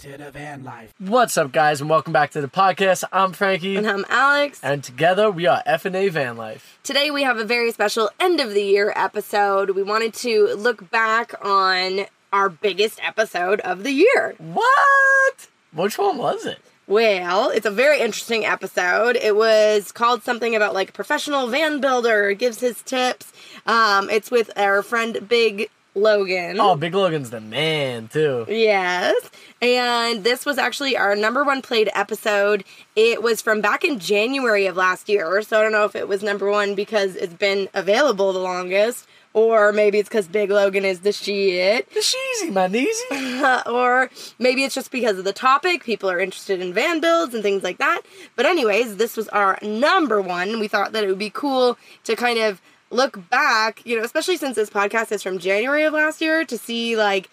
to the van life. What's up, guys, and welcome back to the podcast. I'm Frankie, And I'm Alex. and together we are FNA Van Life. Today we have a very special end of the year episode. We wanted to look back on our biggest episode of the year. What? Which one was it? Well, it's a very interesting episode. It was called something about like professional van builder gives his tips. Um, it's with our friend Big Logan. Oh, Big Logan's the man too. Yes. And this was actually our number one played episode. It was from back in January of last year. So I don't know if it was number one because it's been available the longest, or maybe it's because Big Logan is the shit, The sheezy, my easy. or maybe it's just because of the topic. People are interested in van builds and things like that. But, anyways, this was our number one. We thought that it would be cool to kind of look back, you know, especially since this podcast is from January of last year, to see like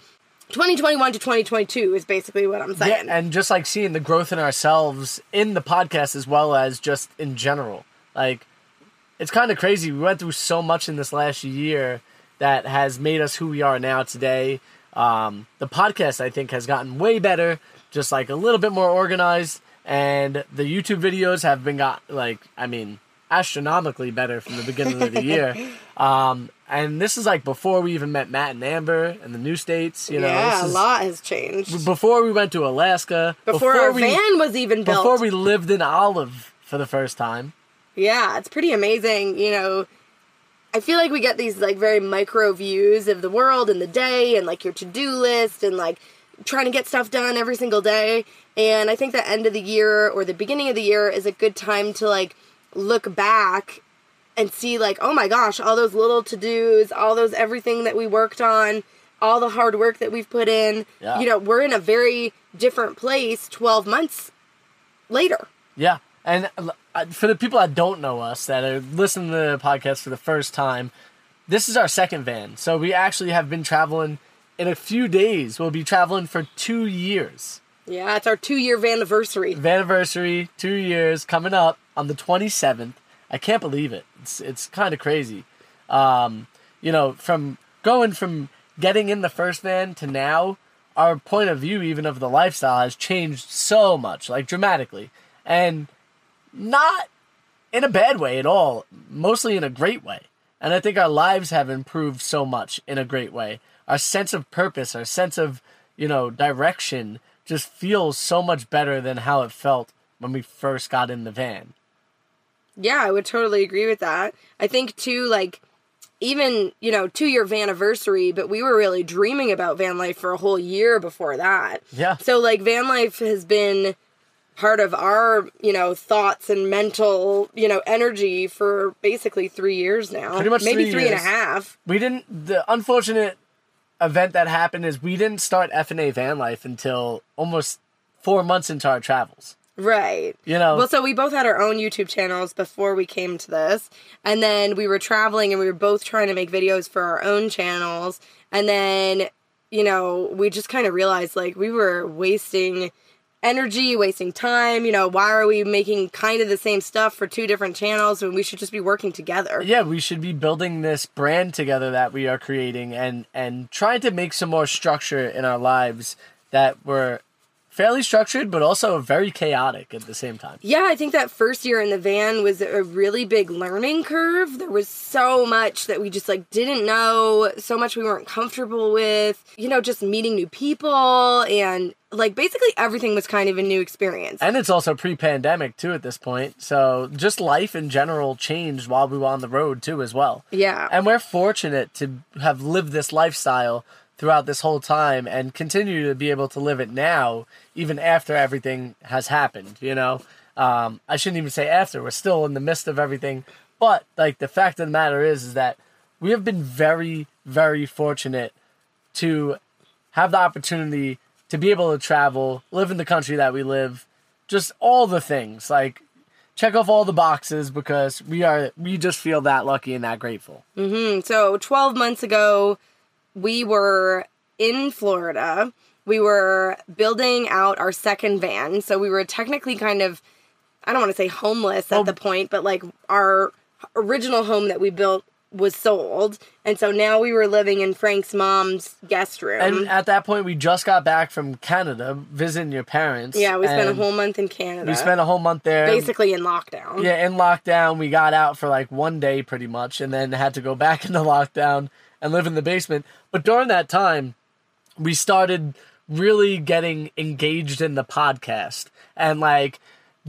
2021 to 2022 is basically what I'm saying. Yeah, and just like seeing the growth in ourselves in the podcast as well as just in general. Like, it's kind of crazy. We went through so much in this last year that has made us who we are now today. Um, the podcast, I think, has gotten way better, just like a little bit more organized. And the YouTube videos have been got like, I mean, astronomically better from the beginning of the year. Um, and this is like before we even met Matt and Amber and the new states. You know, yeah, this a lot has changed. before we went to Alaska, Before, our we, van was even built. before we lived in Olive for the first time. Yeah, it's pretty amazing. You know, I feel like we get these like very micro views of the world and the day and like your to do list and like trying to get stuff done every single day. And I think the end of the year or the beginning of the year is a good time to like look back and see like, oh my gosh, all those little to dos, all those everything that we worked on, all the hard work that we've put in. Yeah. You know, we're in a very different place 12 months later. Yeah, and uh, for the people that don't know us that are listening to the podcast for the first time, this is our second van. So we actually have been traveling in a few days. We'll be traveling for two years. Yeah, it's our two year anniversary. Anniversary, two years coming up on the twenty seventh. I can't believe it. It's it's kind of crazy. Um, you know, from going from getting in the first van to now, our point of view, even of the lifestyle, has changed so much, like dramatically, and not in a bad way at all. Mostly in a great way. And I think our lives have improved so much in a great way. Our sense of purpose, our sense of you know direction, just feels so much better than how it felt when we first got in the van. Yeah, I would totally agree with that. I think too, like even you know two year anniversary, but we were really dreaming about van life for a whole year before that. Yeah. So like van life has been part of our you know thoughts and mental you know energy for basically three years now. Pretty much maybe three three and a half. We didn't. The unfortunate event that happened is we didn't start FNA van life until almost four months into our travels. Right. You know, Well, so we both had our own YouTube channels before we came to this. And then we were traveling and we were both trying to make videos for our own channels. And then, you know, we just kind of realized like we were wasting energy, wasting time. You know, why are we making kind of the same stuff for two different channels when we should just be working together? yeah, we should be building this brand together that we are creating and and trying to make some more structure in our lives that were fairly structured but also very chaotic at the same time. Yeah, I think that first year in the van was a really big learning curve. There was so much that we just like didn't know, so much we weren't comfortable with, you know, just meeting new people and like basically everything was kind of a new experience. And it's also pre-pandemic too at this point. So just life in general changed while we were on the road too as well. Yeah. And we're fortunate to have lived this lifestyle throughout this whole time and continue to be able to live it now, even after everything has happened, you know? Um, I shouldn't even say after, we're still in the midst of everything. But like the fact of the matter is is that we have been very, very fortunate to have the opportunity to be able to travel, live in the country that we live, just all the things. Like check off all the boxes because we are we just feel that lucky and that grateful. Mm, So 12 months ago, we were in Florida. We were building out our second van. So we were technically kind of, I don't want to say homeless at Well- the point, but like our original home that we built was sold. And so now we were living in Frank's mom's guest room. And at that point, we just got back from Canada visiting your parents. yeah, we spent a whole month in Canada. We spent a whole month there. basically in lockdown. Yeah, in lockdown, we got out for like one day pretty much, and then had to go back into lockdown and live in the basement. But during that time, we started really getting engaged in the podcast and like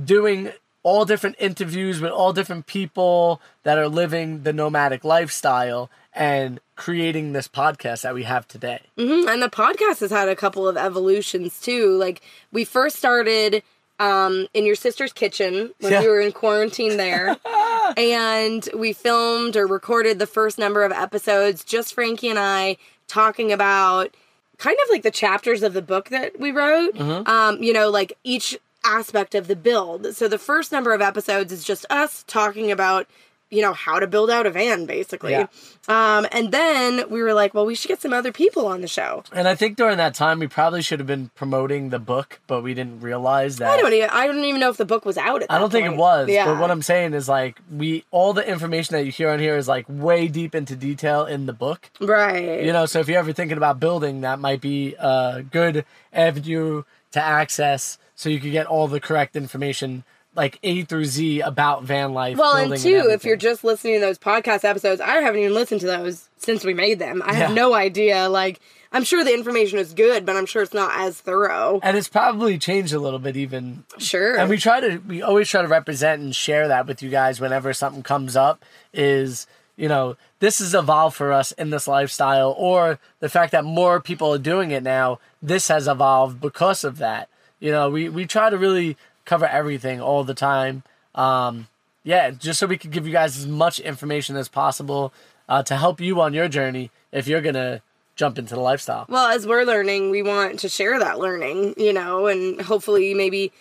doing all different interviews with all different people that are living the nomadic lifestyle and creating this podcast that we have today. Mhm, And the podcast has had a couple of evolutions too. Like we first started um, in your sister's kitchen when Yeah. we were in quarantine there, and we filmed or recorded the first number of episodes. Just Frankie and I talking about kind of like the chapters of the book that we wrote. Mm-hmm. Um, you know, like each aspect of the build. So the first number of episodes is just us talking about you know how to build out a van basically Yeah. um, and then we were like well we should get some other people on the show And I think during that time, we probably should have been promoting the book, but we didn't realize that. I don't even I don't even know if the book was out at that I don't think point. it was. Yeah. But what I'm saying is like we all the information that you hear on here is like way deep into detail in the book. right. You know, so if you're ever thinking about building, that might be a good avenue to access so you could get all the correct information like A through Z about van life. well, and two, if you're just listening to those podcast episodes, I haven't even listened to those since we made them. I have no idea. Like, I'm sure the information is good, but I'm sure it's not as thorough. and it's probably changed a little bit even Sure. and we try to we always try to represent and share that with you guys whenever something comes up is you know this has evolved for us in this lifestyle or the fact that more people are doing it now this has evolved because of that you know we we try to really cover everything all the time. Um yeah just so we can give you guys as much information as possible uh, to help you on your journey if you're gonna jump into the lifestyle. Well, as we're learning, we want to share that learning, you know, and hopefully maybe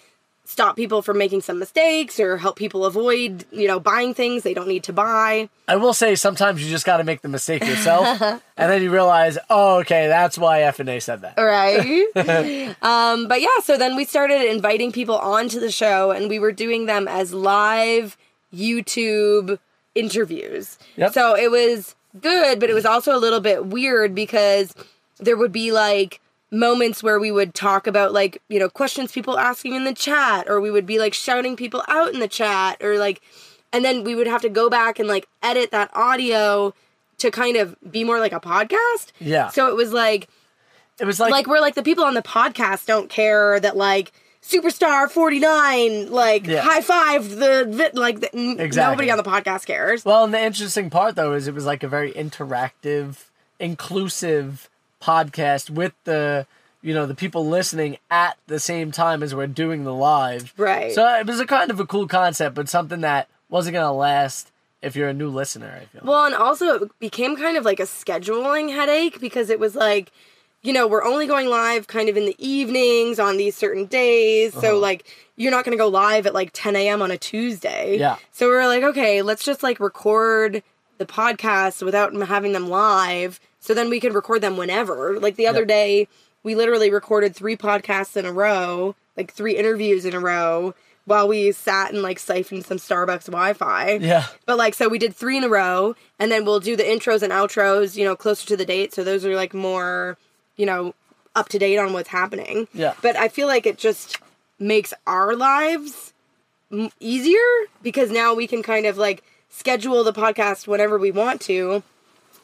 stop people from making some mistakes or help people avoid, you know, buying things they don't need to buy. I will say sometimes you just got to make the mistake yourself, and then you realize, oh, okay, that's why F and A said that. right um but yeah so then we started inviting people onto the show and we were doing them as live youtube interviews Yep. so it was good but it was also a little bit weird because there would be like moments where we would talk about like you know questions people asking in the chat or we would be like shouting people out in the chat or like and then we would have to go back and like edit that audio to kind of be more like a podcast Yeah. so it was like It was like, like we're like the people on the podcast don't care that like superstar 49 like Yeah. high five the like the, Exactly. nobody on the podcast cares well, and the interesting part though is it was like a very interactive, inclusive podcast with the you know the people listening at the same time as we're doing the live. Right. So it was a kind of a cool concept, but something that wasn't gonna last if you're a new listener. I feel. well and also it became kind of like a scheduling headache because it was like you know we're only going live kind of in the evenings on these certain days Uh-huh. so like you're not going to go live at like 10 a.m on a tuesday Yeah. so we are like okay let's just like record the podcast without having them live so then we could record them whenever like the other Yep. day we literally recorded three podcasts in a row like three interviews in a row while we sat and like siphoned some starbucks wi-fi yeah. but like, so we did three in a row, and then we'll do the intros and outros, you know, closer to the date. So those are like more, you know, up to date on what's happening. Yeah. But I feel like it just makes our lives m- easier because now we can kind of like schedule the podcast whenever we want to,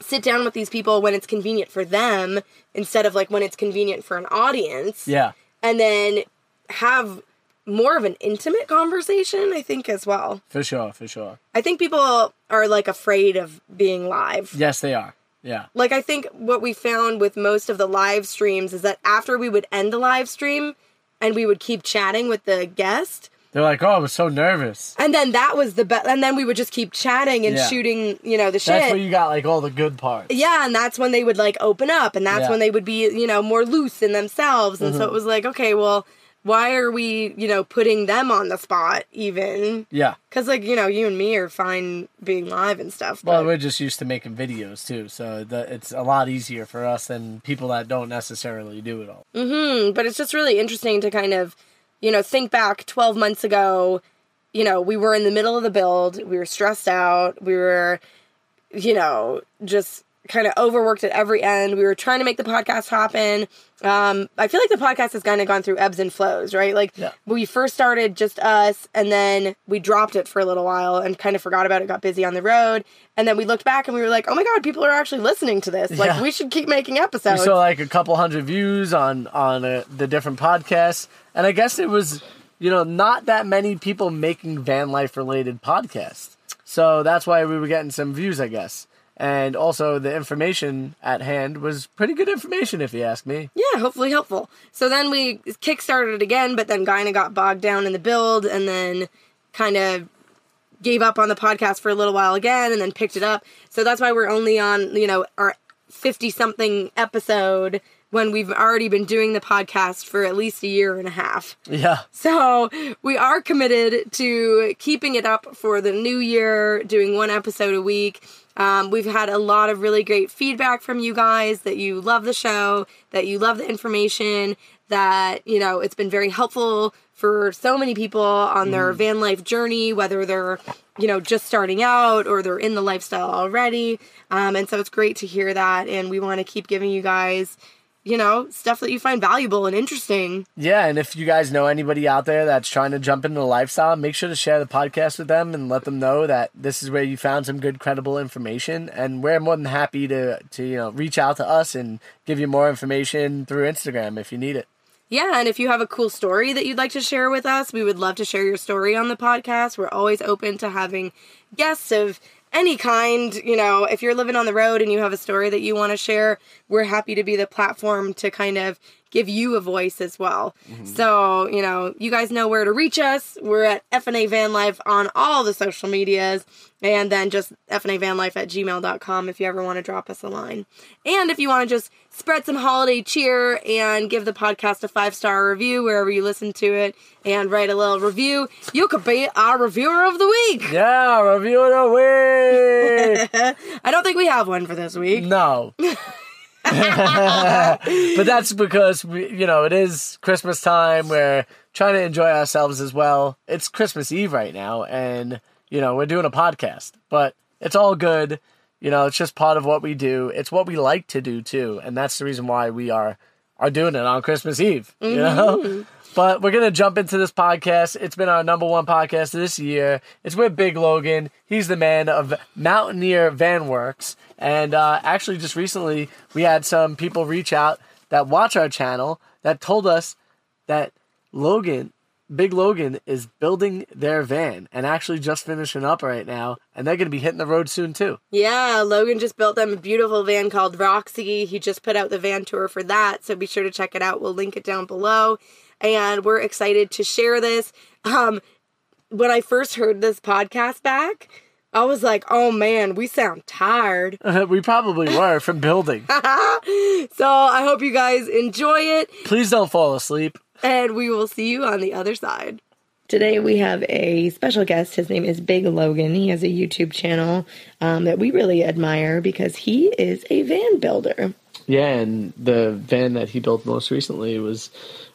sit down with these people when it's convenient for them instead of like when it's convenient for an audience Yeah. and then have more of an intimate conversation, I think, as well. For sure. For sure. I think people are like afraid of being live. Yes, they are. Yeah. Like I think what we found with most of the live streams is that after we would end the live stream and we would keep chatting with the guest, They're like, oh, I was so nervous. and then that was the best and then we would just keep chatting and Yeah. shooting, you know, the shit. That's where you got like all the good parts. yeah, and that's when they would like open up and that's Yeah. Mm-hmm. when they would be, you know, more loose in themselves. And so it was like, okay, well, why are we, you know, putting them on the spot even? Yeah. Cuz like, you know, you and me are fine being live and stuff. Well, but- we're just used to making videos too, so the, it's a lot easier for us than people that don't necessarily do it all. Mm, but it's just really interesting to kind of, you know, think back 12 months ago. You know, we were in the middle of the build. We were stressed out. We were you know, just kind of overworked at every end. We were trying to make the podcast happen. Um, I feel like the podcast has kind of gone through ebbs and flows, right? Like Yeah. we first started just us, and then we dropped it for a little while and kind of forgot about it. Got busy on the road, and then we looked back and we were like, "Oh my god, people are actually listening to this! Like Yeah. we should keep making episodes." We saw like a couple hundred views on on uh, the different podcasts, and I guess it was you know not that many people making van life related podcasts, so that's why we were getting some views, I guess. And also the information at hand was pretty good information, if you ask me. yeah, hopefully helpful. So then we kickstarted it again, but then Gyna got bogged down in the build, and then kind of gave up on the podcast for a little while again, and then picked it up. So that's why we're only on you know our fifty something episode when we've already been doing the podcast for at least a year and a half. Yeah, So we are committed to keeping it up for the new year, doing one episode a week. Um, we've had a lot of really great feedback from you guys that you love the show, that you love the information, that you know it's been very helpful for so many people on their van life journey, whether they're you know just starting out or they're in the lifestyle already. Um, and so it's great to hear that, and we want to keep giving you guys you know stuff that you find valuable and interesting. yeah. And if you guys know anybody out there that's trying to jump into the lifestyle, make sure to share the podcast with them and let them know that this is where you found some good, credible information. And we're more than happy to to you know reach out to us and give you more information through Instagram if you need it. Yeah, and if you have a cool story that you'd like to share with us, we would love to share your story on the podcast. We're always open to having guests of any kind. You know, if you're living on the road and you have a story that you want to share, we're happy to be the platform to kind of give you a voice as well. Mm-hmm. So, you know, you guys know where to reach us. We're at FNA Van Life on all the social medias. And then just FNAVanlife at gmail.com if you ever want to drop us a line. And if you want to just spread some holiday cheer and give the podcast a five star review wherever you listen to it and write a little review, you could be our reviewer of the week. Yeah, review of the week. I don't think we have one for this week. no. but that's because we, you know, it is Christmas time. We're trying to enjoy ourselves as well. It's Christmas Eve right now, and you know, we're doing a podcast, but it's all good. You know, it's just part of what we do. It's what we like to do too, and that's the reason why we are are doing it on Christmas Eve. You know. Mm-hmm. But we're gonna jump into this podcast. It's been our number one podcast this year. It's with Big Logan. He's the man of Mountaineer Van Works, and uh, actually, just recently we had some people reach out that watch our channel that told us that Logan, Big Logan, is building their van and actually just finishing up right now, and they're gonna be hitting the road soon too. Yeah, Logan just built them a beautiful van called Roxy. He just put out the van tour for that, so be sure to check it out. We'll link it down below. And we're excited to share this. Um, when I first heard this podcast back, I was like, oh man, we sound tired. we probably were from building. so I hope you guys enjoy it, Please don't fall asleep. and we will see you on the other side. Today we have a special guest. His name is Big Logan. He has a YouTube channel um, that we really admire because he is a van builder. Yeah, and the van that he built most recently was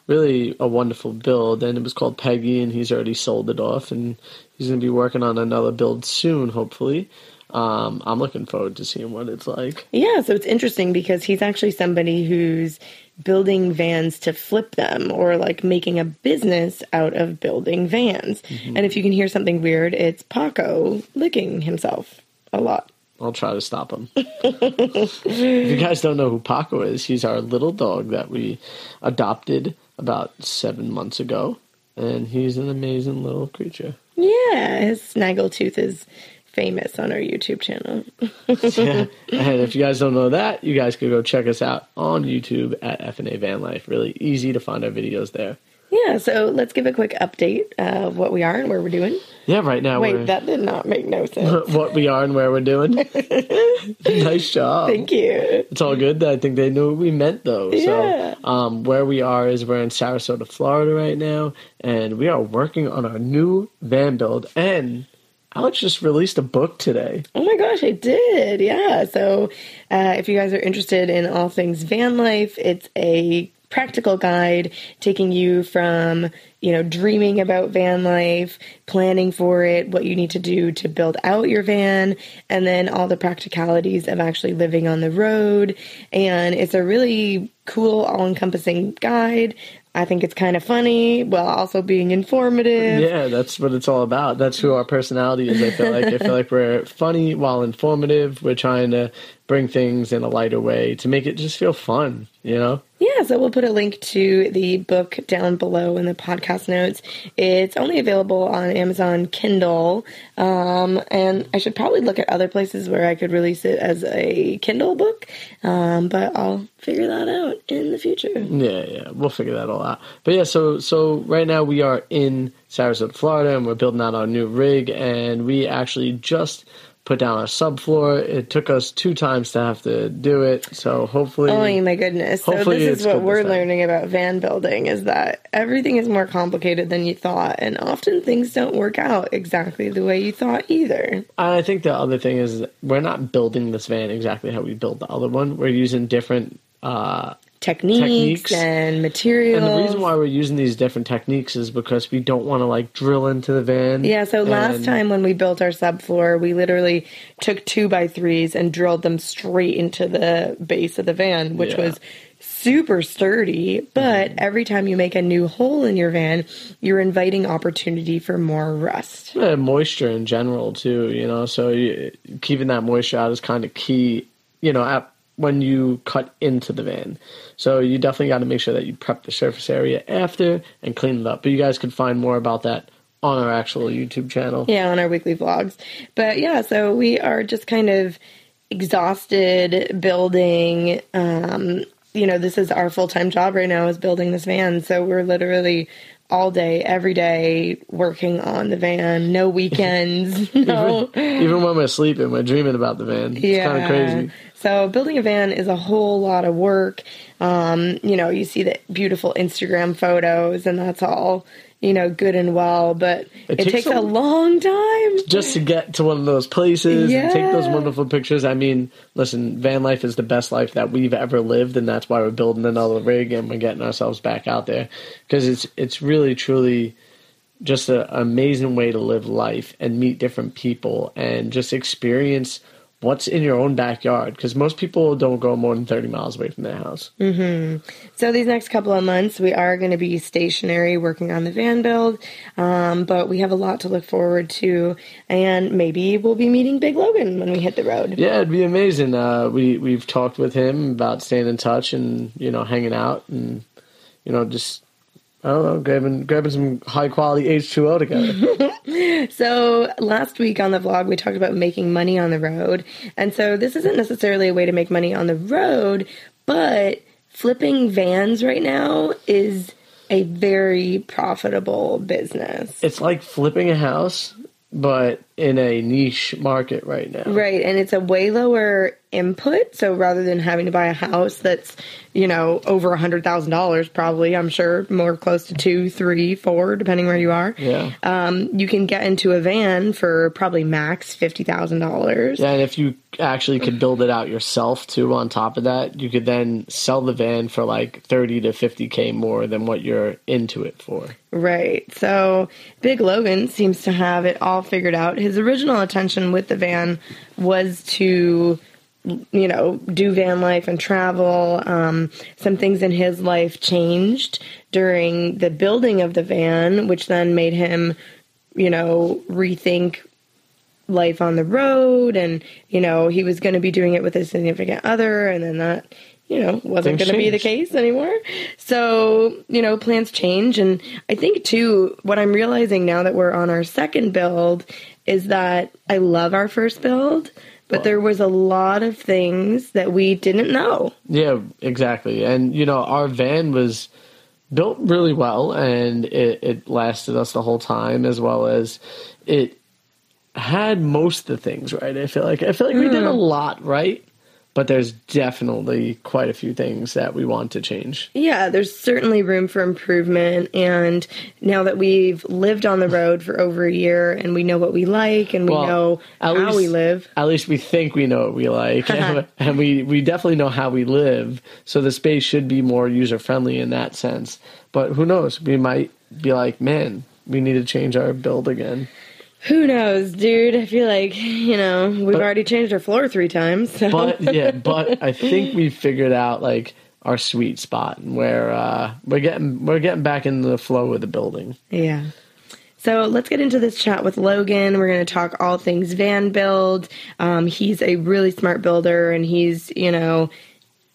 really a wonderful build, and it was called Peggy, and he's already sold it off, and he's going to be working on another build soon, hopefully. Um, I'm looking forward to seeing what it's like. Yeah, so it's interesting because he's actually somebody who's building vans to flip them or like making a business out of building vans. And if you can hear something weird, it's Paco licking himself a lot. I'll try to stop him. if you guys don't know who Paco is, he's our little dog that we adopted about seven months ago, and he's an amazing little creature. Yeah, his snaggletooth is famous on our YouTube channel. yeah. And if you guys don't know that, you guys could go check us out on YouTube at FNA Van Life. Really easy to find our videos there. Yeah, so let's give a quick update of what we are and where we're doing. Yeah, right now Wait, we're that did not make no sense. what we are and where we're doing. nice job. Thank you. It's all good. I think they knew what we meant though. Yeah. So um, where we are is we're in Sarasota, Florida right now, and we are working on our new van build. And Alex just released a book today. Oh my gosh, I did. Yeah. So, uh, if you guys are interested in all things van life, it's a practical guide taking you from you know dreaming about van life planning for it what you need to do to build out your van and then all the practicalities of actually living on the road and it's a really cool all-encompassing guide I think it's kind of funny while also being informative. Yeah, that's what it's all about. That's who our personality is. I feel like I feel like we're funny while informative. We're trying to bring things in a lighter way to make it just feel fun, you know? Yeah, so we'll put a link to the book down below in the podcast notes. It's only available on Amazon Kindle, um, and I should probably look at other places where I could release it as a Kindle book, um, but I'll figure that out in the future. Yeah, yeah, we'll figure that all out. But yeah, so so right now we are in Sarasota, Florida, and we're building out our new rig, and we actually just put down our subfloor. It took us two times to have to do it, so hopefully. Oh my goodness! So this is what we're learning about van building: is that everything is more complicated than you thought, and often things don't work out exactly the way you thought either. I think the other thing is we're not building this van exactly how we built the other one. We're using different uh, techniques, techniques, and materials. And the reason why we're using these different techniques is because we don't want to like drill into the van. Yeah, so and... last time when we built our subfloor, we literally took two by threes and drilled them straight into the base of the van, which yeah. was super sturdy. But mm-hmm. every time you make a new hole in your van, you're inviting opportunity for more rust. Yeah, moisture in general too. You know, so you, keeping that moisture out is kind of key. You know, at when you cut into the van. So you definitely got to make sure that you prep the surface area after and clean it up. But you guys can find more about that on our actual YouTube channel. Yeah, on our weekly vlogs. But yeah, so we are just kind of exhausted building um, you know, this is our full-time job right now is building this van. So we're literally all day, every day, working on the van. No weekends. no. Even, even, when we're sleeping, we're dreaming about the van. It's yeah. kind of crazy. So building a van is a whole lot of work. Um, you know, you see the beautiful Instagram photos, and that's all you know, good and well, but it, it takes, takes a, long time just to get to one of those places yeah. and take those wonderful pictures. I mean, listen, van life is the best life that we've ever lived, and that's why we're building another rig and we're getting ourselves back out there because it's it's really truly just an amazing way to live life and meet different people and just experience what's in your own backyard because most people don't go more than 30 miles away from their house. Mm-hmm. So, these next couple of months, we are going to be stationary working on the van build, um, but we have a lot to look forward to, and maybe we'll be meeting Big Logan when we hit the road. Yeah, it'd be amazing. Uh, we, we've talked with him about staying in touch and, you know, hanging out and, you know, just I don't know, grabbing grabbing some high quality H two O together. so last week on the vlog we talked about making money on the road, and so this isn't necessarily a way to make money on the road, but flipping vans right now is a very profitable business. It's like flipping a house, but in a niche market right now. Right, and it's a way lower input. So rather than having to buy a house that's, you know, over a hundred thousand dollars, probably, I'm sure more close to two, three, four, depending where you are. Yeah. Um, you can get into a van for probably max fifty thousand dollars. Yeah, and if you actually could build it out yourself too, on top of that, you could then sell the van for like thirty to fifty k more than what you're into it for. Right. So Big Logan seems to have it all figured out. His original intention with the van was to you know, do van life and travel. Um, some things in his life changed during the building of the van, which then made him, you know, rethink life on the road. And, you know, he was going to be doing it with a significant other, and then that, you know, wasn't going to be the case anymore. So, you know, plans change. And I think, too, what I'm realizing now that we're on our second build is that I love our first build but there was a lot of things that we didn't know. Yeah, exactly. And you know, our van was built really well, and it, it lasted us the whole time, as well as it had most of the things right. I feel like I feel like we did a mm. lot right, but there's definitely quite a few things that we want to change. Yeah, there's certainly room for improvement. And now that we've lived on the road for over a year and we know what we like and we Well, know how least- we live. At least we think we know what we like, and, and we we definitely know how we live. So the space should be more user friendly in that sense. But who knows? We might be like, man, we need to change our build again. Who knows, dude? I feel like, you know, we've already changed our floor three times. So. But yeah, but I think we figured out like our sweet spot and where uh, we're getting we're getting back in the flow of the building. Yeah. So let's get into this chat with Logan. We're going to talk all things van build. Um, he's a really smart builder, and he's, you know,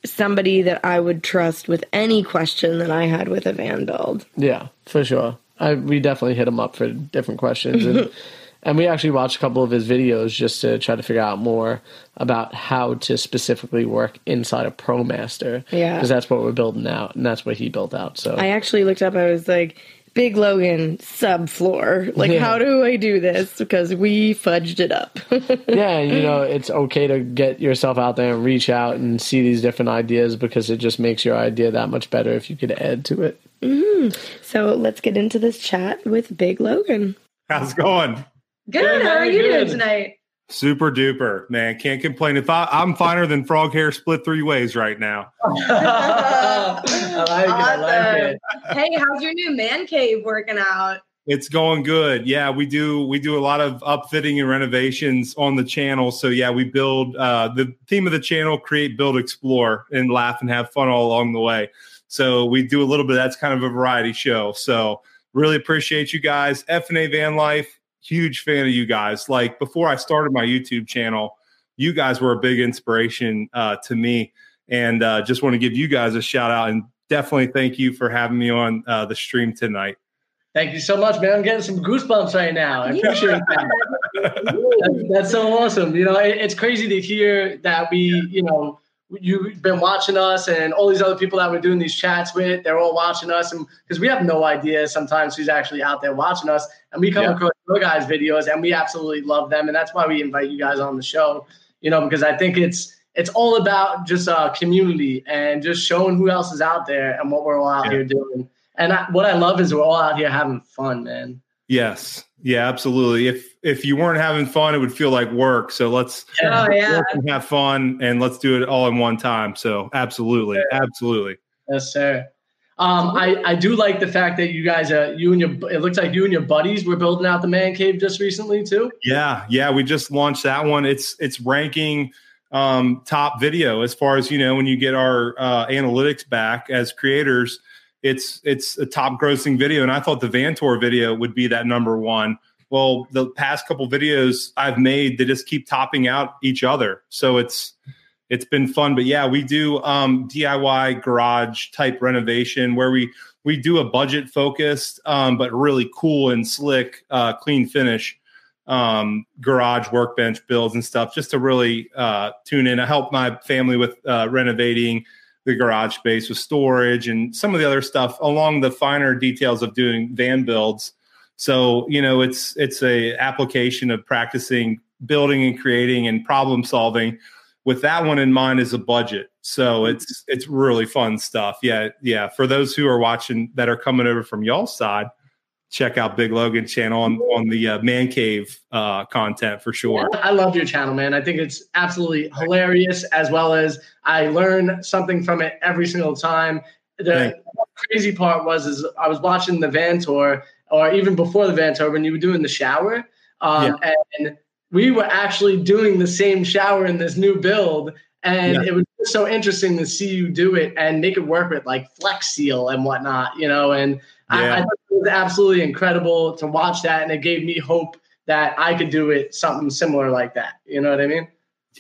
somebody that I would trust with any question that I had with a van build. Yeah, for sure. I we definitely hit him up for different questions and and we actually watched a couple of his videos just to try to figure out more about how to specifically work inside a ProMaster. Yeah. because that's what we're building out, and that's what he built out. So I actually looked up, I was like, Big Logan subfloor. Like, Yeah. how do I do this? Because we fudged it up. yeah, you know, it's okay to get yourself out there and reach out and see these different ideas because it just makes your idea that much better if you could add to it. Mm-hmm. so let's get into this chat with Big Logan. How's it going? Good. how are you doing tonight? Super duper, man. Can't complain. If I, I'm finer than frog hair split three ways right now. I like it. I like it. Hey, how's your new man cave working out? It's going good. Yeah, we do we do a lot of upfitting and renovations on the channel. So yeah, we build uh the theme of the channel create, build, explore, and laugh and have fun all along the way. So we do a little bit that's kind of a variety show. So really appreciate you guys. F&A Van Life, huge fan of you guys. Like before I started my YouTube channel, you guys were a big inspiration uh to me and uh just want to give you guys a shout out and definitely thank you for having me on uh the stream tonight. Thank you so much, man. I'm getting some goosebumps right now. I appreciate that. That's, that's so awesome. You know, it, it's crazy to hear that we, you know, you've been watching us and all these other people that we're doing these chats with, they're all watching us. And because we have no idea sometimes who's actually out there watching us. And we come Yeah. across your guys' videos and we absolutely love them. And that's why we invite you guys on the show, you know, because I think it's, it's all about just uh, community and just showing who else is out there and what we're all out Yeah. here doing. And I, what I love is we're all out here having fun, man. Yes. Yeah, absolutely. If if you weren't having fun, it would feel like work. So let's Oh, yeah. work and have fun and let's do it all in one time. So absolutely. Absolutely. Yes, sir. Um, I, I do like the fact that you guys, uh, you and your, it looks like you and your buddies were building out the man cave just recently too. Yeah. Yeah. We just launched that one. It's it's ranking um top video as far as you know when you get our uh analytics back as creators it's it's a top grossing video and i thought the van tour video would be that number one well the past couple videos i've made they just keep topping out each other. So it's it's been fun. But yeah we do um diy garage type renovation where we we do a budget focused um but really cool and slick uh clean finish um garage workbench builds and stuff just to really uh tune in i help my family with uh renovating the garage space with storage and some of the other stuff along the finer details of doing van builds so you know it's it's a application of practicing building and creating and problem solving with that one in mind is a budget. So it's it's really fun stuff. Yeah yeah. For those who are watching that are coming over from y'all's side check out big logan channel on on the uh, man cave uh content for sure. I love your channel, man. I think it's absolutely hilarious as well as I learn something from it every single time. The crazy part was is I was watching the van tour or even before the van when you were doing the shower. Um, and we were actually doing the same shower in this new build. And Yeah. it was just so interesting to see you do it and make it work with like Flex Seal and whatnot, you know. And I, Yeah. I thought it was absolutely incredible to watch that. And it gave me hope that I could do it something similar like that. You know what I mean?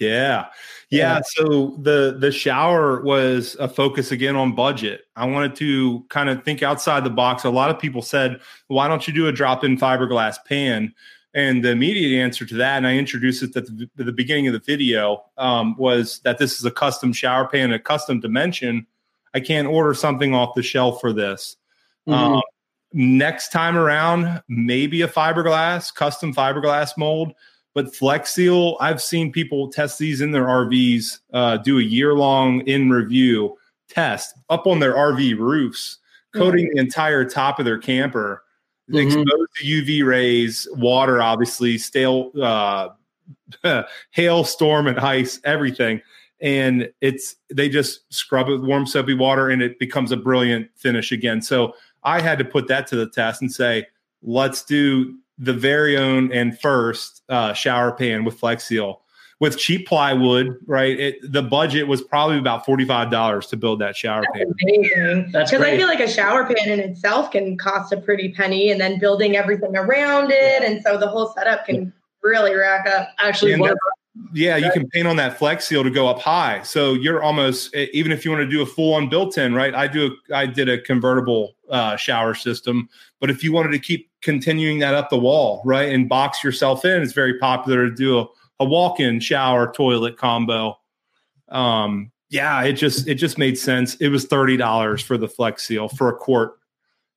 Yeah. Yeah. Yeah. So the the shower was a focus again on budget. I wanted to kind of think outside the box. A lot of people said, why don't you do a drop-in fiberglass pan? And the immediate answer to that, and I introduced it at the, at the beginning of the video, um, was that this is a custom shower pan, a custom dimension. I can't order something off the shelf for this. Mhm. Um, next time around, maybe a fiberglass, custom fiberglass mold. But Flex Seal, I've seen people test these in their RVs, uh, do a year long in review test up on their RV roofs, coating the entire top of their camper, Mhm. exposed to UV rays, water, obviously, stale, uh, hail, storm, and ice, everything. And it's they just scrub it with warm soapy water, and it becomes a brilliant finish again. So I had to put that to the test and say, let's do the very own and first uh, shower pan with Flex Seal with cheap plywood. Right, it, the budget was probably about forty five dollars to build that shower pan. Amazing. That's Because I feel like a shower pan in itself can cost a pretty penny, and then building everything around it, and so the whole setup can really rack up. Actually, And one that- Yeah, you can paint on that flex seal to go up high. So you're almost even if you want to do a full on built-in, right? I do a, I did a convertible uh, shower system, but if you wanted to keep continuing that up the wall, right, and box yourself in, it's very popular to do a, a walk-in shower toilet combo. Um, yeah, it just it just made sense. It was thirty dollars for the flex seal for a quart.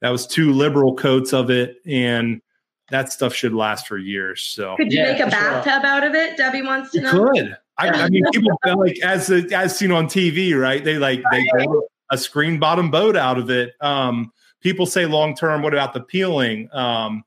That was two liberal coats of it, and that stuff should last for years. So Could you Yeah, make a for sure. bathtub out of it? Debbie wants to you know. could. I, I mean, people like as as seen on TV, right? They like they build a screen bottom boat out of it. Um, people say long term. What about the peeling? Um,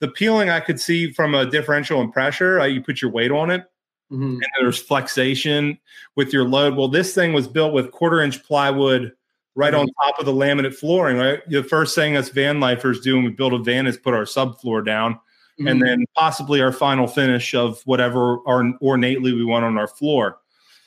the peeling I could see from a differential in pressure. Uh, you put your weight on it, Mhm. and there's flexation with your load. Well, this thing was built with quarter inch plywood right on top of the laminate flooring. Right, the first thing us van lifers do when we build a van is put our subfloor down Mhm. and then possibly our final finish of whatever or ornately we want on our floor.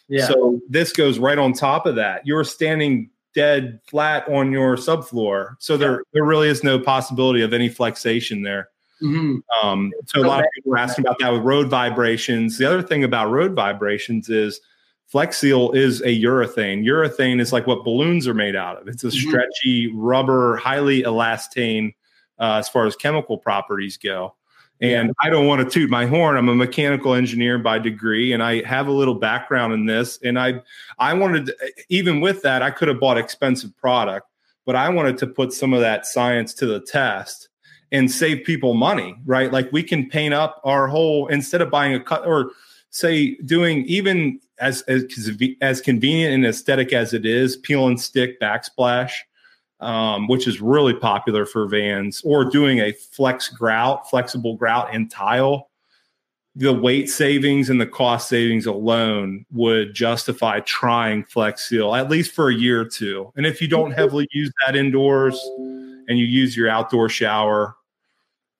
yeah. So this goes right on top of that. You're standing dead flat on your subfloor, so there there really is no possibility of any flexation there. Mhm. Um, so a lot of people are asking about that with road vibrations. The other thing about road vibrations is Flex Seal is a urethane. Urethane is like what balloons are made out of. It's a Mhm. stretchy rubber, highly elastane uh, as far as chemical properties go. And I don't want to toot my horn. I'm a mechanical engineer by degree, and I have a little background in this. And I, I wanted, to, even with that, I could have bought expensive product, but I wanted to put some of that science to the test and save people money, right? Like we can paint up our whole instead of buying a cut or say doing even as as as convenient and aesthetic as it is, peel and stick backsplash, um, which is really popular for vans, or doing a flex grout, flexible grout and tile. The weight savings and the cost savings alone would justify trying Flex Seal at least for a year or two. And if you don't heavily use that indoors and you use your outdoor shower,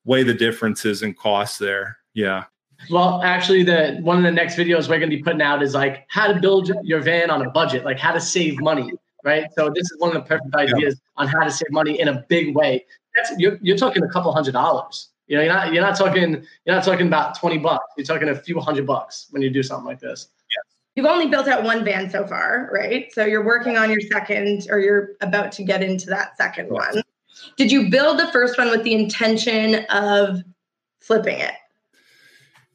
weigh the differences in cost there. Yeah. Well, actually, the one of the next videos we're going to be putting out is like how to build your van on a budget, like how to save money, right? So this is one of the perfect ideas on how to save money in a big way. That's you're, you're talking a couple hundred dollars. You know, you're not you're not talking you're not talking about twenty bucks. You're talking a few hundred bucks when you do something like this. Yeah. You've only built out one van so far, right? So you're working on your second, or you're about to get into that second one. Did you build the first one with the intention of flipping it?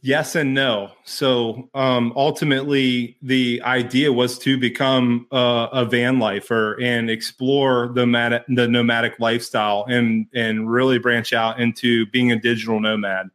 Yes and no. So um, ultimately, the idea was to become a, a van lifer and explore the nomadic, the nomadic lifestyle and and really branch out into being a digital nomad.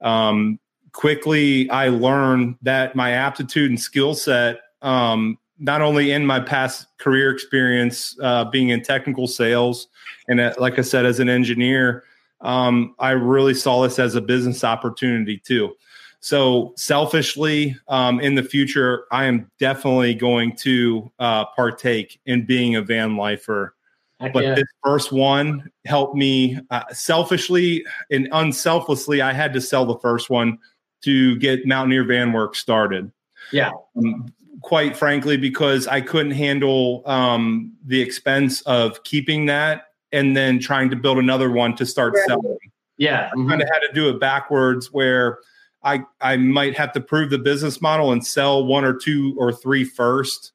Um, quickly, I learned that my aptitude and skill set, um, not only in my past career experience uh, being in technical sales, and uh, like I said, as an engineer, um, I really saw this as a business opportunity too. So selfishly, um, in the future, I am definitely going to uh, partake in being a van lifer. Heck But yeah. this first one helped me uh, selfishly and unselflessly. I had to sell the first one to get Mountaineer Van Work started. Yeah. Um, quite frankly, because I couldn't handle um, the expense of keeping that and then trying to build another one to start Right. selling yeah. mhm. kind of had to do it backwards where I I might have to prove the business model and sell one or two or three first,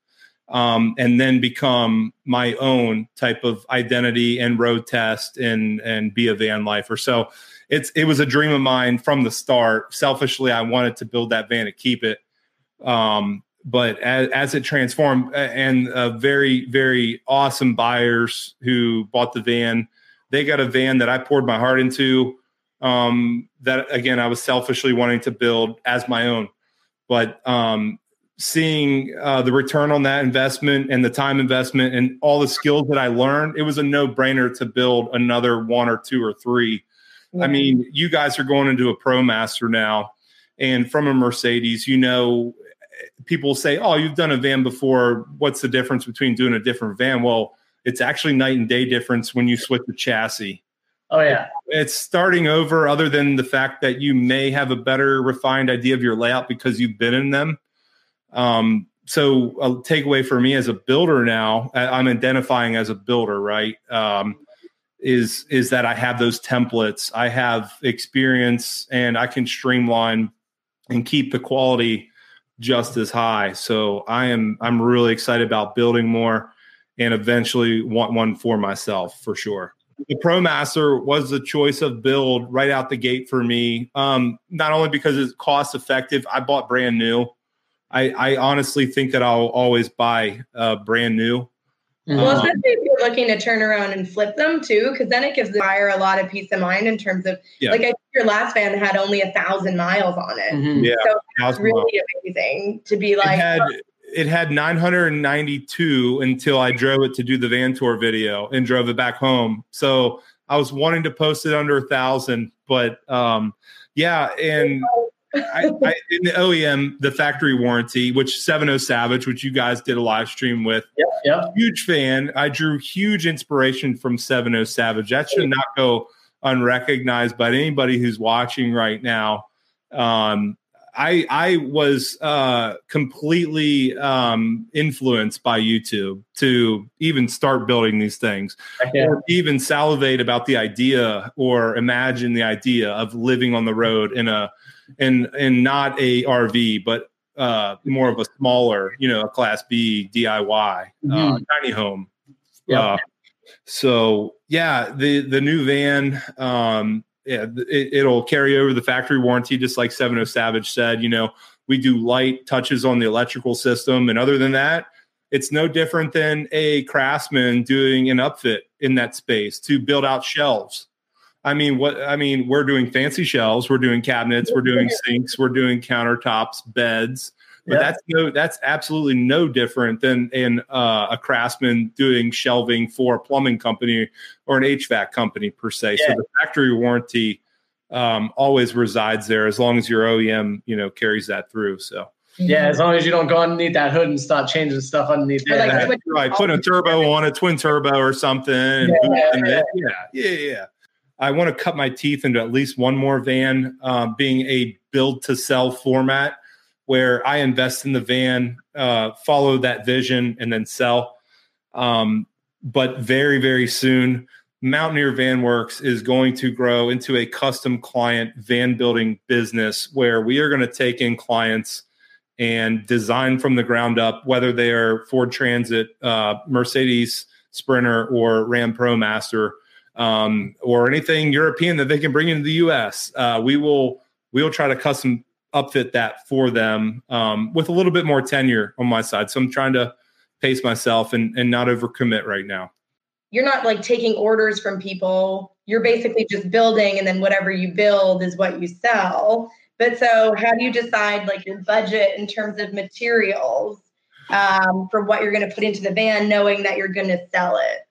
um, and then become my own type of identity and road test and and be a van lifer. So it's it was a dream of mine from the start. Selfishly, I wanted to build that van and keep it. Um, but as, as it transformed, and uh, very very awesome buyers who bought the van, they got a van that I poured my heart into um, that again I was selfishly wanting to build as my own, but um, seeing uh, the return on that investment and the time investment and all the skills that I learned, it was a no brainer to build another one or two or three. I mean, you guys are going into a ProMaster now, and from a Mercedes, you know, people say, "Oh, you've done a van before. What's the difference between doing a different van?" Well, it's actually night and day difference when you switch the chassis. Oh yeah, it's starting over. Other than the fact that you may have a better refined idea of your layout because you've been in them. Um, so a takeaway for me as a builder now, I'm identifying as a builder, right? Um, is is that I have those templates, I have experience, and I can streamline and keep the quality just as high. So I am I'm really excited about building more and eventually want one for myself for sure. The ProMaster was the choice of build right out the gate for me. Um, not only because it's cost effective, I bought brand new. I, I honestly think that I'll always buy uh, brand new. Well, um, especially if you're looking to turn around and flip them too, because then it gives the buyer a lot of peace of mind in terms of yeah. like I think your last van had only a thousand miles on it. Mm-hmm. Yeah, so that's really miles. amazing to be like. It had, it had 992 until I drove it to do the van tour video and drove it back home. So I was wanting to post it under a thousand, but um, yeah, and I, I, in the OEM, the factory warranty, which 70 Savage, which you guys did a live stream with, huge fan. I drew huge inspiration from 70 Savage. That should not go unrecognized by anybody who's watching right now. Um, I I was uh, completely um, influenced by YouTube to even start building these things, yeah. or even salivate about the idea or imagine the idea of living on the road in a and and not a RV, but uh, more of a smaller, you know, a Class B DIY uh, mm-hmm. uh, tiny home. Yeah. Uh, so yeah, the the new van, um, yeah, it, will carry over the factory warranty, just like 70 Savage said. You know, we do light touches on the electrical system, and other than that, it's no different than a craftsman doing an upfit in that space to build out shelves. I mean, what I mean, we're doing fancy shelves, we're doing cabinets, we're doing sinks, we're doing countertops, beds. But yep. that's no, that's absolutely no different than in uh, a craftsman doing shelving for a plumbing company or an HVAC company per se. Yeah. So the factory warranty um, always resides there as long as your OEM, you know, carries that through. So. Yeah, as long as you don't go underneath that hood and start changing stuff underneath yeah, Like, right, put a turbo on a twin turbo or something. Yeah, yeah, yeah, yeah, yeah. I want to cut my teeth into at least one more van, uh, being a build to sell format where I invest in the van, uh, follow that vision, and then sell. Um, but very, very soon, Mountaineer Van Works is going to grow into a custom client van building business where we are going to take in clients and design from the ground up, whether they are Ford Transit, uh, Mercedes Sprinter, or Ram ProMaster um, or anything European that they can bring into the U.S. Uh, we will we will try to custom upfit that for them um, with a little bit more tenure on my side. So I'm trying to pace myself and, and not overcommit right now. You're not like taking orders from people. You're basically just building, and then whatever you build is what you sell. But so, how do you decide like your budget in terms of materials um, for what you're going to put into the van, knowing that you're going to sell it?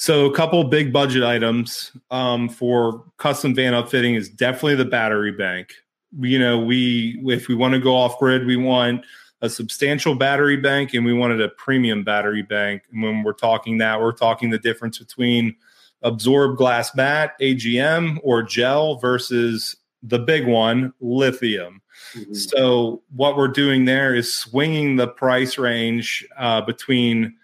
So a couple big budget items um, for custom van upfitting is definitely the battery bank. You know, we if we want to go off grid, we want a substantial battery bank and we wanted a premium battery bank. And when we're talking that, we're talking the difference between absorb glass mat, AGM, or gel versus the big one, lithium. Mm-hmm. So what we're doing there is swinging the price range uh, between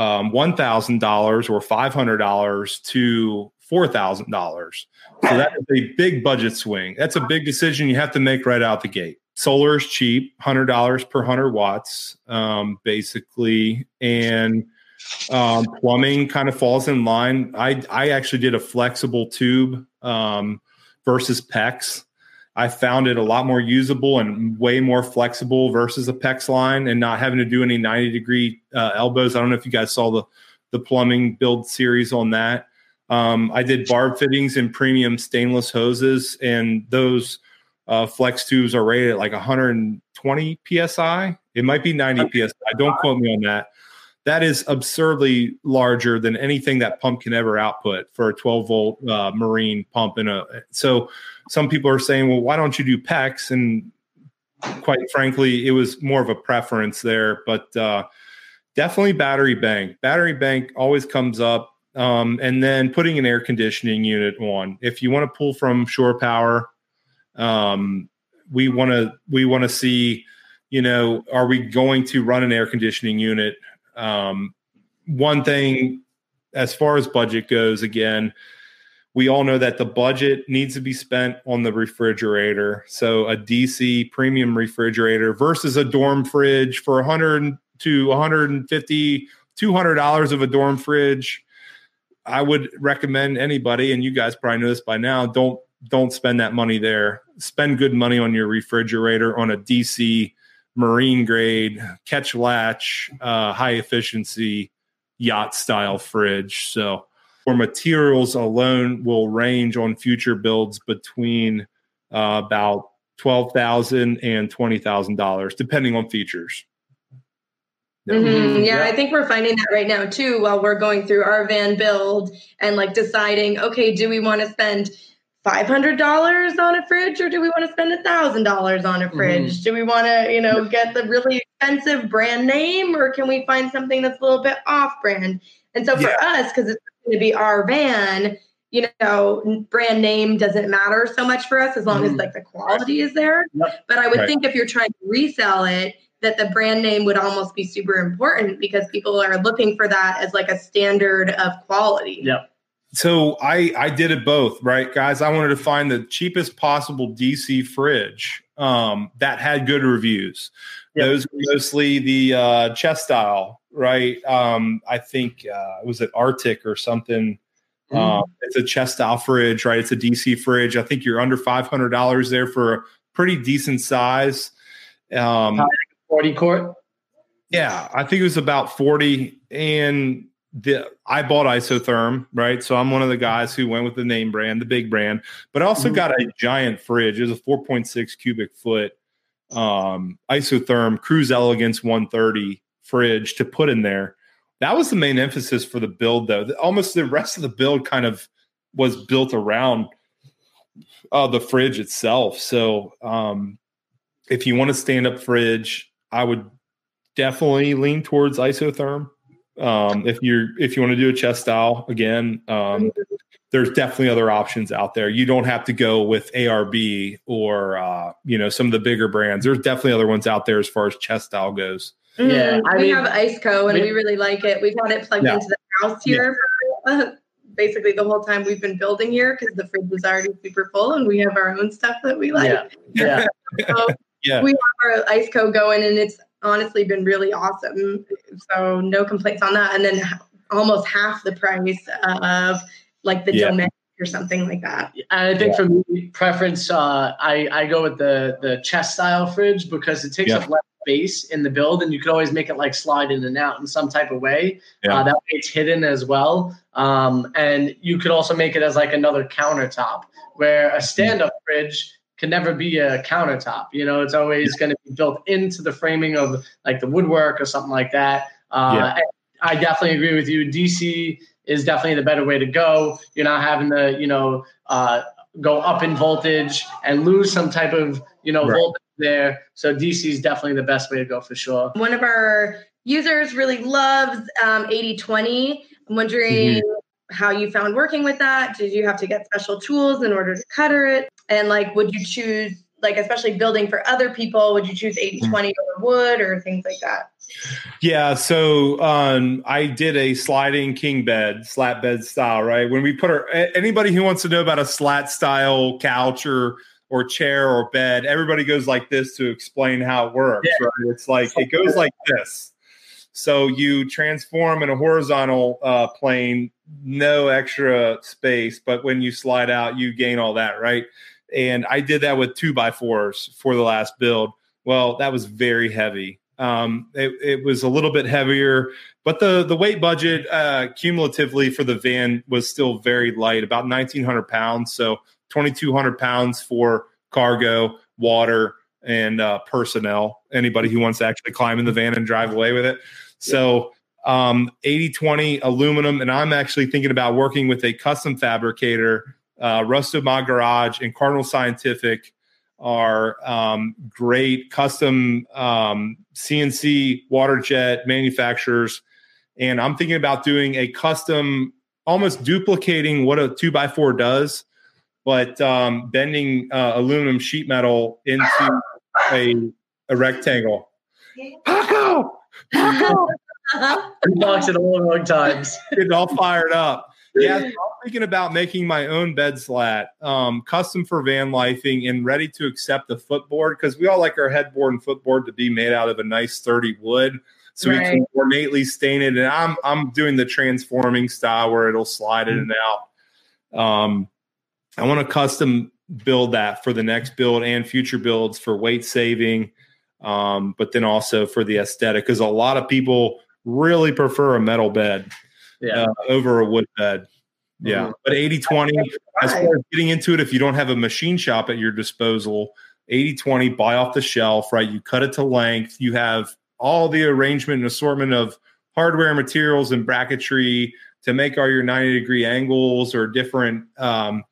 um, $1,000 or $500 to $4,000. So that is a big budget swing. That's a big decision you have to make right out the gate. Solar is cheap, $100 per 100 watts, um, basically. And um, plumbing kind of falls in line. I, I actually did a flexible tube um, versus PEX. I found it a lot more usable and way more flexible versus a PEX line and not having to do any 90 degree uh, elbows. I don't know if you guys saw the, the plumbing build series on that. Um, I did barb fittings and premium stainless hoses, and those uh, flex tubes are rated at like 120 psi. It might be 90 psi. Don't quote me on that. That is absurdly larger than anything that pump can ever output for a 12 volt uh, marine pump. In a so, some people are saying, well, why don't you do PEX? And quite frankly, it was more of a preference there, but uh, definitely battery bank. Battery bank always comes up. Um, and then putting an air conditioning unit on. If you want to pull from shore power, um, we want to we want to see, you know, are we going to run an air conditioning unit? Um, one thing, as far as budget goes, again, we all know that the budget needs to be spent on the refrigerator. So a DC premium refrigerator versus a dorm fridge for 100 to 150, 200 dollars of a dorm fridge. I would recommend anybody, and you guys probably know this by now, don't don't spend that money there. Spend good money on your refrigerator on a DC marine grade catch latch uh, high efficiency yacht style fridge. So for materials alone will range on future builds between uh, about twelve thousand and twenty thousand dollars, depending on features. Mm-hmm. Yeah, yeah, I think we're finding that right now too while we're going through our van build and like deciding, okay, do we want to spend $500 on a fridge or do we want to spend $1,000 on a mm-hmm. fridge? Mm-hmm. Do we want to, you know, get the really expensive brand name or can we find something that's a little bit off brand? And so for yeah. us, because it's going to be our van, you know, brand name doesn't matter so much for us as long mm-hmm. as like the quality is there. Yep. But I would right. think if you're trying to resell it, that the brand name would almost be super important because people are looking for that as like a standard of quality. Yep. So I I did it both, right, guys? I wanted to find the cheapest possible DC fridge um, that had good reviews. Yep. Those were mostly the uh, chest style, right? Um, I think uh, was it Arctic or something. Mm. Um, it's a chest style fridge, right? It's a DC fridge. I think you're under five hundred dollars there for a pretty decent size. Um, 40 quart? Yeah, I think it was about 40. And the I bought isotherm, right? So I'm one of the guys who went with the name brand, the big brand, but I also mm-hmm. got a giant fridge. It was a 4.6 cubic foot um, isotherm cruise elegance 130 fridge to put in there. That was the main emphasis for the build, though. Almost the rest of the build kind of was built around uh, the fridge itself. So um, if you want a stand up fridge, I would definitely lean towards isotherm. Um, if you're if you want to do a chest style again, um, there's definitely other options out there. You don't have to go with ARB or uh, you know some of the bigger brands. There's definitely other ones out there as far as chest style goes. Mm-hmm. Yeah, I we mean, have IceCo and we, we, really like it. We've had it plugged yeah. into the house here yeah. for basically the whole time we've been building here because the fridge is already super full and we have our own stuff that we like. Yeah. yeah. so yeah. we have our IceCo going and it's honestly been really awesome. So no complaints on that. And then almost half the price of like the yeah. or something like that. And I think yeah. for me, preference, uh, I, I go with the the chest style fridge because it takes yeah. up less space in the build, and you could always make it like slide in and out in some type of way. Yeah. Uh, that way, it's hidden as well. Um, and you could also make it as like another countertop, where a stand up fridge can never be a countertop. You know, it's always going to be built into the framing of like the woodwork or something like that. Uh, yeah. I definitely agree with you. DC is definitely the better way to go. You're not having to, you know, uh, go up in voltage and lose some type of, you know, right. voltage there. So DC is definitely the best way to go for sure. One of our users really loves um, 8020. I'm wondering mm-hmm how you found working with that. Did you have to get special tools in order to cutter it? And like, would you choose, like, especially building for other people, would you choose 80 20 mm. over wood or things like that? Yeah, so um, I did a sliding king bed, slat bed style, right? When we put our anybody who wants to know about a slat style couch or or chair or bed, everybody goes like this to explain how it works, yeah. right? It's like it goes like this. So you transform in a horizontal uh, plane, no extra space, but when you slide out, you gain all that, right? And I did that with two by fours for the last build. Well, that was very heavy. Um, it, it was a little bit heavier, but the the weight budget uh, cumulatively for the van was still very light, about 1,900 pounds. So 2,200 pounds for cargo, water, and uh, personnel. Anybody who wants to actually climb in the van and drive away with it. So um, 80 20 aluminum. And I'm actually thinking about working with a custom fabricator. Uh, Rusto My Garage and Cardinal Scientific are um, great custom um, CNC water jet manufacturers. And I'm thinking about doing a custom, almost duplicating what a two by four does, but um, bending uh, aluminum sheet metal into a, a rectangle. Paco! Paco! He boxed it all the wrong times. Getting all fired up. Yeah, so I'm thinking about making my own bed slat, um, custom for van lifing, and ready to accept the footboard because we all like our headboard and footboard to be made out of a nice sturdy wood, so Right. we can ornately stain it. And I'm I'm doing the transforming style where it'll slide in and out. Um, I want to custom build that for the next build and future builds for weight saving, um, but then also for the aesthetic because a lot of people really prefer a metal bed Yeah. uh, over a wood bed. Yeah. Mhm. But 80 20, as far as getting into it, if you don't have a machine shop at your disposal, 80 20, buy off the shelf, right? You cut it to length. You have all the arrangement and assortment of hardware materials and bracketry to make all your 90 degree angles or different um,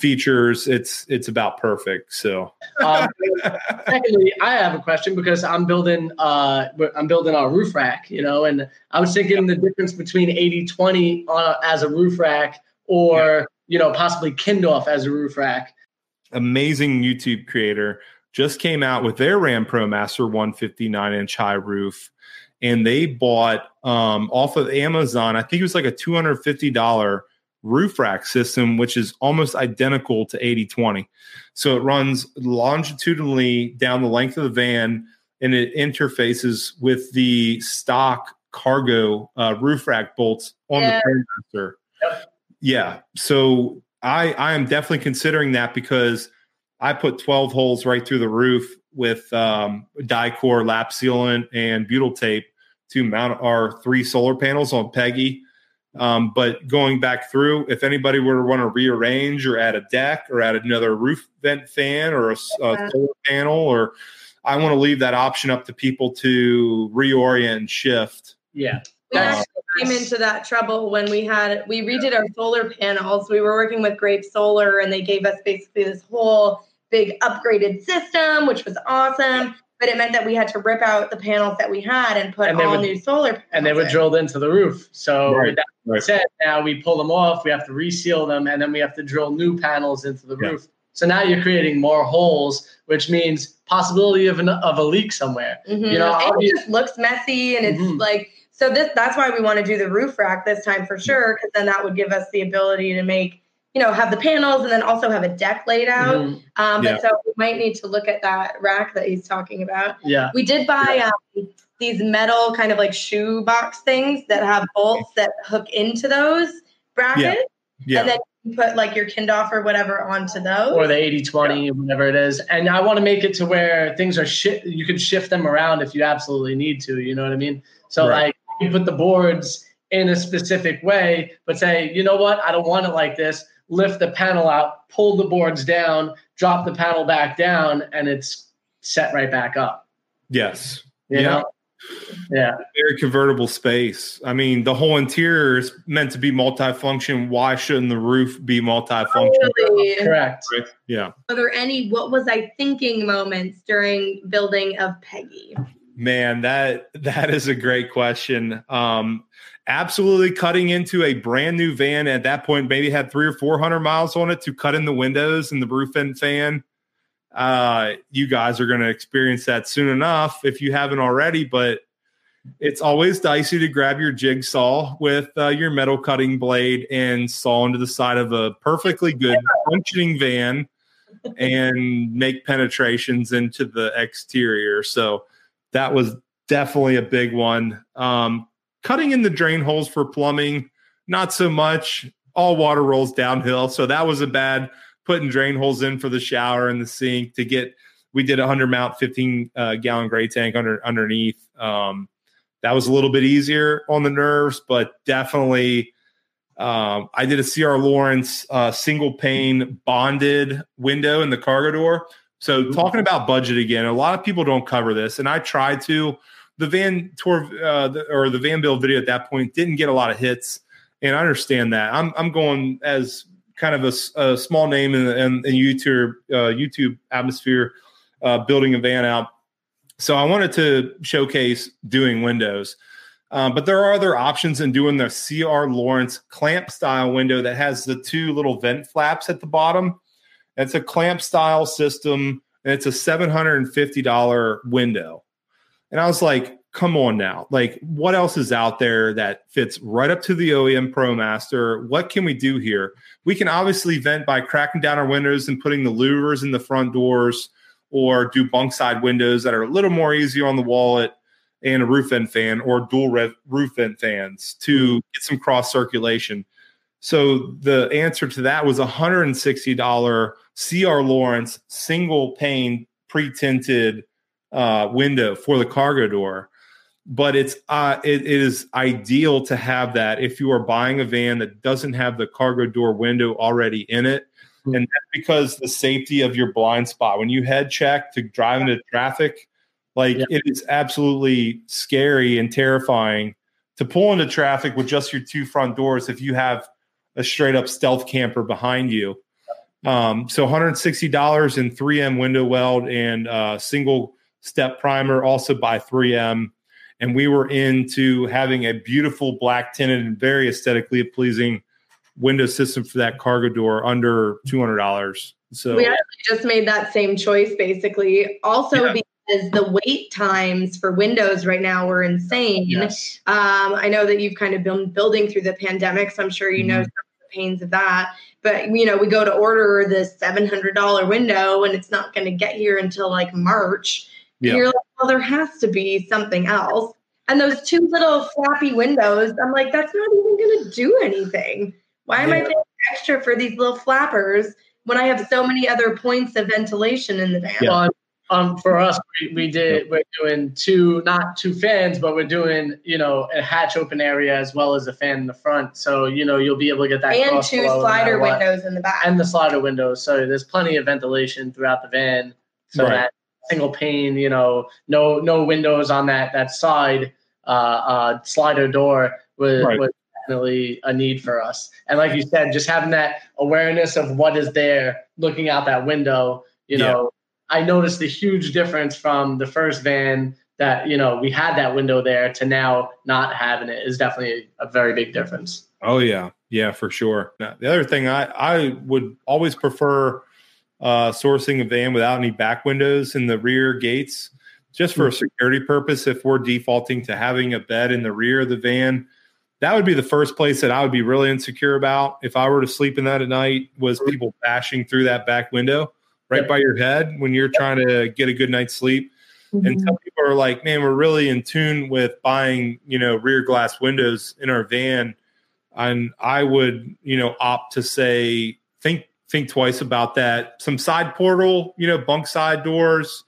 features. It's it's about perfect. So Um, secondly, I have a question because I'm building uh I'm building our roof rack, you know, and I was thinking the difference between 80-20 uh, as a roof rack or you know possibly Kindorf as a roof rack. amazing YouTube creator, just came out with their Ram Pro Master 159 inch high roof. And they bought um, off of Amazon, I think it was like a $250 roof rack system, which is almost identical to 8020. So it runs longitudinally down the length of the van and it interfaces with the stock cargo uh, roof rack bolts on Yeah. the Promaster. Yeah. So I I am definitely considering that because I put 12 holes right through the roof with um, Dicor lap sealant and butyl tape to mount our three solar panels on Peggy. Um, but going back through, if anybody were to want to rearrange or add a deck or add another roof vent fan or a, Yeah. solar panel, or I want to leave that option up to people to reorient and shift. Yeah. We That's- actually came into that trouble when we had we redid our solar panels. We were working with Grape Solar, and they gave us basically this whole big upgraded system, which was awesome. But it meant that we had to rip out the panels that we had and put And they all would- new solar panels. And they were in. drilled into the roof. So Right, that right. said, now we pull them off, we have to reseal them, and then we have to drill new panels into the Yeah. roof. So now you're creating more holes, which means possibility of an, of a leak somewhere. Mhm. You know, And obvious- it just looks messy, and it's Mhm. like so. This that's why we want to do the roof rack this time for sure, because then that would give us the ability to make you know have the panels and then also have a deck laid out. Mhm. Um, Yeah. so we might need to look at that rack that he's talking about. Yeah. We did buy um, these metal kind of like shoe box things that have bolts that hook into those brackets, Yeah. and then you put like your Kindorf or whatever onto those. or the 80 20 whatever it is and i want to make it to where things are shi you can shift them around if you absolutely need to you know what i mean so Right. like you put the boards in a specific way but say you know what i don't want it like this lift the panel out pull the boards down drop the panel back down and it's set right back up Yes. you Yeah. know yeah very convertible space. I mean, the whole interior is meant to be multifunction. Why shouldn't the roof be multifunction? Totally. correct Right? Yeah. Are there any what was I thinking moments during building of Peggy? Man, that that is a great question. Um, absolutely cutting into a brand new van at that point, maybe had three or four hundred miles on it to cut in the windows and the roof vent fan. Uh, you guys are going to experience that soon enough if you haven't already. But it's always dicey to grab your jigsaw with uh, your metal cutting blade and saw into the side of a perfectly good functioning van and make penetrations into the exterior. So that was definitely a big one. Um, cutting in the drain holes for plumbing, not so much. All water rolls downhill. So that was a bad putting drain holes in for the shower and the sink to get we did a 100 mount 15 uh, gallon gray tank under underneath. Um, that was a little bit easier on the nerves, but definitely. Um, I did a CR Laurence uh, single pane bonded window in the cargo door. So talking about budget again, a lot of people don't cover this, and I tried to. The van tour uh, the, or the van build video at that point didn't get a lot of hits, and I understand that. I'm I'm going as kind of a, a small name in the in, in YouTube uh, YouTube atmosphere, uh, building a van out. So I wanted to showcase doing windows. Um, but there are other options in doing the CR Laurence clamp style window that has the two little vent flaps at the bottom. It's a clamp style system, and it's a $750 window. And I was like, come on now. Like, what else is out there that fits right up to the OEM ProMaster? What can we do here? We can obviously vent by cracking down our windows and putting the louvers in the front doors, or do bunk side windows that are a little more easier on the wallet and a roof vent fan or dual rev- roof vent fans to mm-hmm. get some cross circulation. So the answer to that was a $160 CR Laurence single pane pre tinted uh, window for the cargo door. But it's uh, it, it is ideal to have that if you are buying a van that doesn't have the cargo door window already in it. Mm-hmm. And that's because the safety of your blind spot. When you head check to drive into traffic, like yeah. it is absolutely scary and terrifying to pull into traffic with just your two front doors if you have a straight up stealth camper behind you. Um, so $160 in 3M window weld and uh, single step primer, also by 3M. And we were into having a beautiful black tinted and very aesthetically pleasing window system for that cargo door under $200. So we actually just made that same choice basically. Also, yeah. because the wait times for windows right now were insane. Yes. Um, I know that you've kind of been building through the pandemic, so I'm sure you mm-hmm. know the pains of that. But you know, we go to order this seven hundred dollar window, and it's not going to get here until like March. Yeah. you're like, well, there has to be something else. And those two little flappy windows, I'm like, that's not even going to do anything. Why am yeah. I paying extra for these little flappers when I have so many other points of ventilation in the van? Yeah. Well, um, for us, we, we did. We're doing two, not two fans, but we're doing you know a hatch open area as well as a fan in the front. So you know you'll be able to get that and two slider windows in the back and the slider windows. So there's plenty of ventilation throughout the van. So right. that single pane, you know, no no windows on that that side uh, uh, slider door was, right. was definitely a need for us. And like you said, just having that awareness of what is there, looking out that window, you yeah. know I noticed the huge difference from the first van that you know we had that window there to now not having it is definitely a, very big difference. Oh yeah, yeah, for sure. Now, the other thing I I would always prefer uh, sourcing a van without any back windows in the rear gates, just for a mm-hmm. security purpose. If we're defaulting to having a bed in the rear of the van, that would be the first place that I would be really insecure about if I were to sleep in that at night. Was people bashing through that back window? right by your head when you're trying to get a good night's sleep. Mm-hmm. And some people are like, man, we're really in tune with buying, you know, rear glass windows in our van. And I would, you know, opt to say, think, think twice about that. Some side portal, you know, bunk side doors,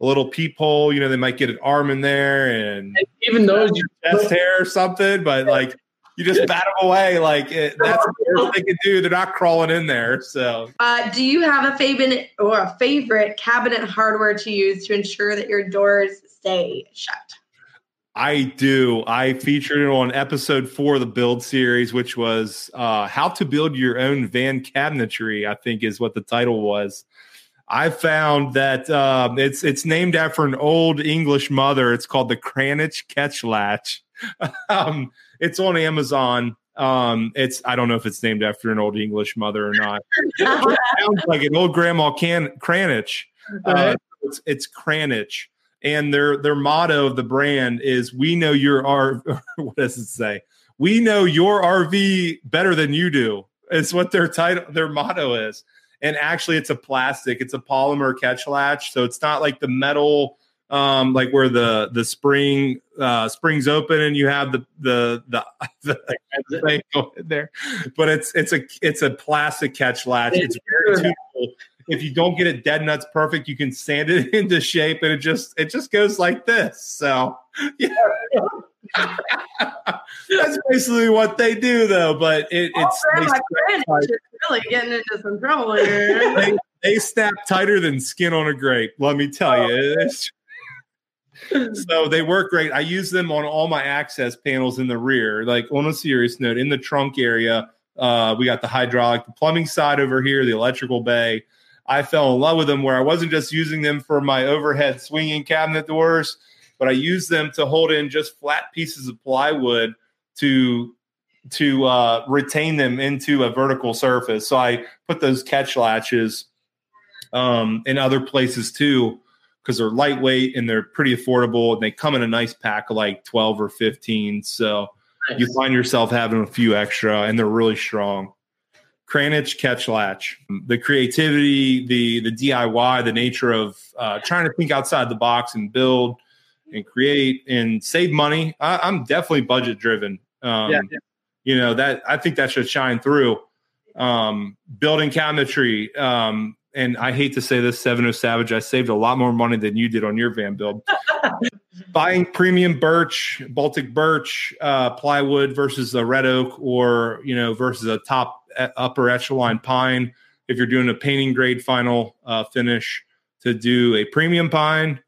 a little peephole, you know, they might get an arm in there and, and even those chest hair or something, but like you just bat them away. Like it, that's the worst they can do. They're not crawling in there. So, uh, do you have a favorite or a favorite cabinet hardware to use to ensure that your doors stay shut? I do. I featured it on episode four of the build series, which was uh, how to build your own van cabinetry. I think is what the title was. I found that um, it's it's named after an old English mother. It's called the Cranach Catch Latch. um, it's on Amazon. Um, it's I don't know if it's named after an old English mother or not. it sounds like an old grandma can Cranach. Uh, it's, it's Cranach, and their their motto of the brand is "We know your R." what does it say? We know your RV better than you do. It's what their title, their motto is. And actually, it's a plastic. It's a polymer catch latch, so it's not like the metal um, like where the the spring uh, springs open and you have the the the, the thing going there. But it's it's a it's a plastic catch latch. It's very tunable. If you don't get it dead nuts perfect, you can sand it into shape, and it just it just goes like this. So yeah. That's basically what they do, though. But it, it's oh, my friend is really getting into some trouble here. they, they snap tighter than skin on a grape. Let me tell oh. you. It's, so they work great. I use them on all my access panels in the rear. Like on a serious note, in the trunk area, uh, we got the hydraulic, the plumbing side over here, the electrical bay. I fell in love with them where I wasn't just using them for my overhead swinging cabinet doors, but I used them to hold in just flat pieces of plywood to to uh, retain them into a vertical surface. So I put those catch latches um, in other places too because they're lightweight and they're pretty affordable and they come in a nice pack of like 12 or 15 so nice. you find yourself having a few extra and they're really strong Kranich catch latch the creativity the the diy the nature of uh, trying to think outside the box and build and create and save money I, am definitely budget driven um, yeah, yeah. you know that i think that should shine through um, building cabinetry um, and I hate to say this, Seven O Savage, I saved a lot more money than you did on your van build. Buying premium birch, Baltic birch, uh, plywood versus a red oak, or you know versus a top upper echelon pine. If you're doing a painting grade final uh, finish, to do a premium pine,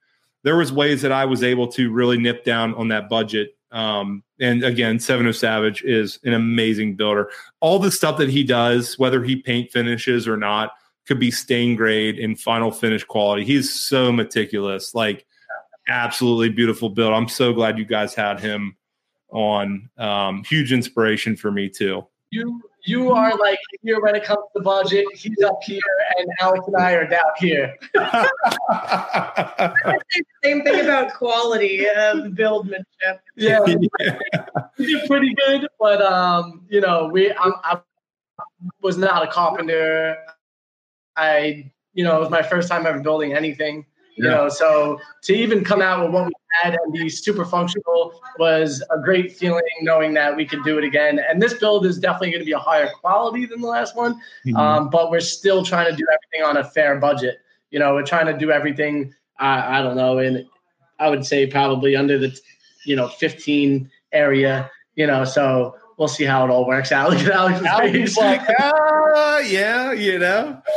there was ways that I was able to really nip down on that budget. Um, and again, Seven O Savage is an amazing builder. All the stuff that he does, whether he paint finishes or not could be stain grade and final finish quality. He's so meticulous, like absolutely beautiful build. I'm so glad you guys had him on. Um, huge inspiration for me too. You you are like here when it comes to budget. He's up here, and Alex and I are down here. same thing about quality of buildmanship. Yeah, yeah. we did pretty good, but um, you know, we I'm, I was not a carpenter. I, you know, it was my first time ever building anything. You know, so to even come out with what we had and be super functional was a great feeling knowing that we could do it again. And this build is definitely going to be a higher quality than the last one, mm-hmm. um, but we're still trying to do everything on a fair budget. You know, we're trying to do everything. I, I don't know, and I would say probably under the, you know, 15 area. You know, so we'll see how it all works out. Look at Alex's face. like, ah, yeah, you know.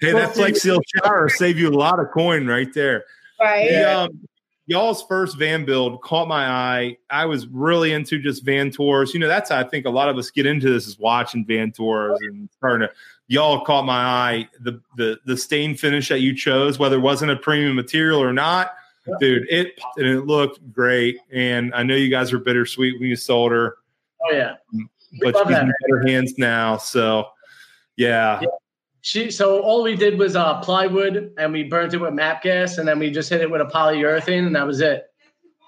Hey, that Flex Seal shower save you a lot of coin right there. Right. The, um, y'all's first van build caught my eye. I was really into just van tours. You know, that's how I think a lot of us get into this is watching van tours and starting to. Y'all caught my eye. The the the stain finish that you chose, whether it wasn't a premium material or not, yeah. dude, it and it looked great. And I know you guys were bittersweet when you sold her. Oh yeah, but she's in better hands now. So yeah. yeah. She so all we did was uh, plywood and we burnt it with MAPP gas and then we just hit it with a polyurethane and that was it.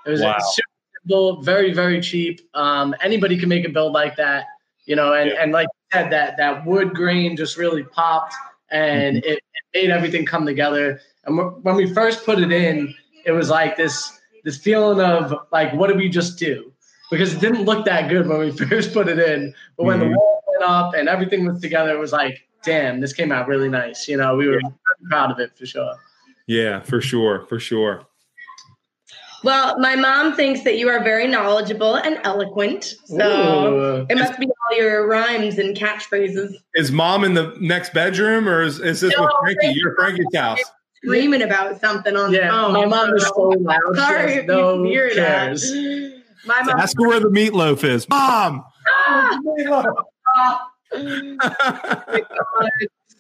It was wow. super simple, very very cheap. Um, anybody can make a build like that, you know. And yeah. and like you said, that that wood grain just really popped and mm-hmm. it, it, made everything come together. And when we first put it in, it was like this this feeling of like, what did we just do? Because it didn't look that good when we first put it in, but when mm-hmm. the wall went up and everything was together, it was like damn, this came out really nice. You know, we were yeah. proud of it for sure. Yeah, for sure, for sure. Well, my mom thinks that you are very knowledgeable and eloquent. So Ooh. it must be all your rhymes and catchphrases. Is mom in the next bedroom or is, is this no, with Frankie? You're Frankie's house. Screaming about something on yeah, the phone. My mom is so loud. Sorry if no you hear cares. that. My mom. Ask her where the meatloaf is. Mom! Ah!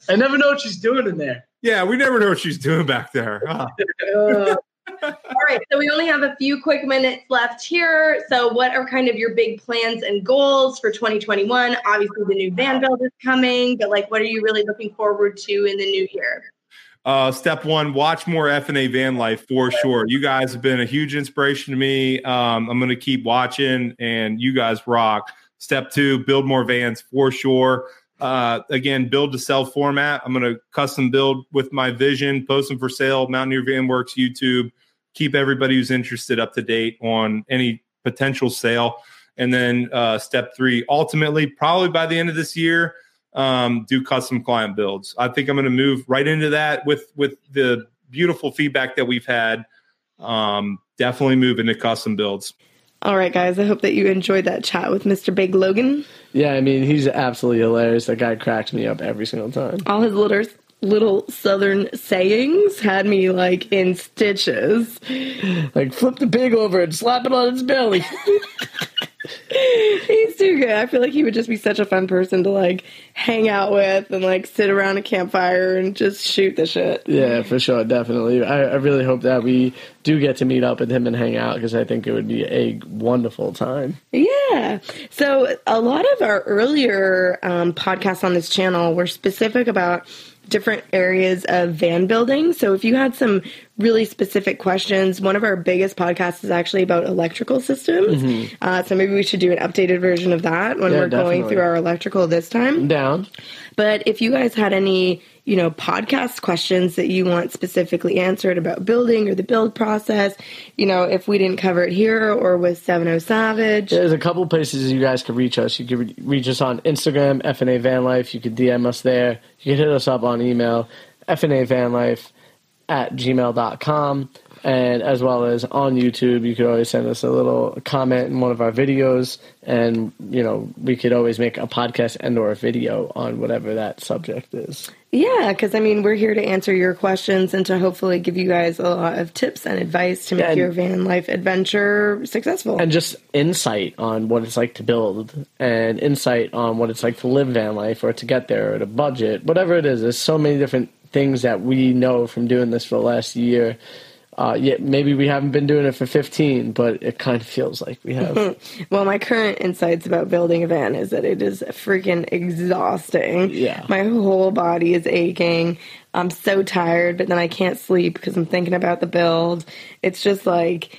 I never know what she's doing in there. Yeah, we never know what she's doing back there. Huh? uh, all right, so we only have a few quick minutes left here. So, what are kind of your big plans and goals for 2021? Obviously, the new van build is coming, but like, what are you really looking forward to in the new year? Uh, step one, watch more FNA van life for sure. You guys have been a huge inspiration to me. Um, I'm going to keep watching, and you guys rock. Step two, build more vans for sure. Uh, again, build to sell format. I'm going to custom build with my vision, post them for sale, Mountaineer Van Works, YouTube. Keep everybody who's interested up to date on any potential sale. And then uh, step three, ultimately, probably by the end of this year, um, do custom client builds. I think I'm going to move right into that with with the beautiful feedback that we've had. Um, definitely move into custom builds. All right, guys. I hope that you enjoyed that chat with Mr. Big Logan. Yeah, I mean, he's absolutely hilarious. That guy cracks me up every single time. All his little little southern sayings had me like in stitches. Like flip the pig over and slap it on its belly. He's too good. I feel like he would just be such a fun person to like hang out with and like sit around a campfire and just shoot the shit. Yeah, for sure, definitely. I, I really hope that we do get to meet up with him and hang out because I think it would be a wonderful time. Yeah. So a lot of our earlier um, podcasts on this channel were specific about different areas of van building. So if you had some really specific questions, one of our biggest podcasts is actually about electrical systems. Mm-hmm. Uh, so maybe we should do an updated version of that when yeah, we're definitely. going through our electrical this time. Down. But if you guys had any you know, podcast questions that you want specifically answered about building or the build process, you know, if we didn't cover it here or with 70 Savage. There's a couple places you guys could reach us. You could reach us on Instagram, FNA Van Life. You could DM us there. You could hit us up on email, FNA Van Life at gmail.com and as well as on YouTube, you could always send us a little comment in one of our videos, and you know we could always make a podcast and or a video on whatever that subject is. Yeah, because I mean we're here to answer your questions and to hopefully give you guys a lot of tips and advice to make and, your van life adventure successful, and just insight on what it's like to build, and insight on what it's like to live van life or to get there or to budget, whatever it is. There's so many different things that we know from doing this for the last year uh, yeah, maybe we haven't been doing it for 15, but it kind of feels like we have. well, my current insights about building a van is that it is freaking exhausting. Yeah. My whole body is aching. I'm so tired, but then I can't sleep because I'm thinking about the build. It's just like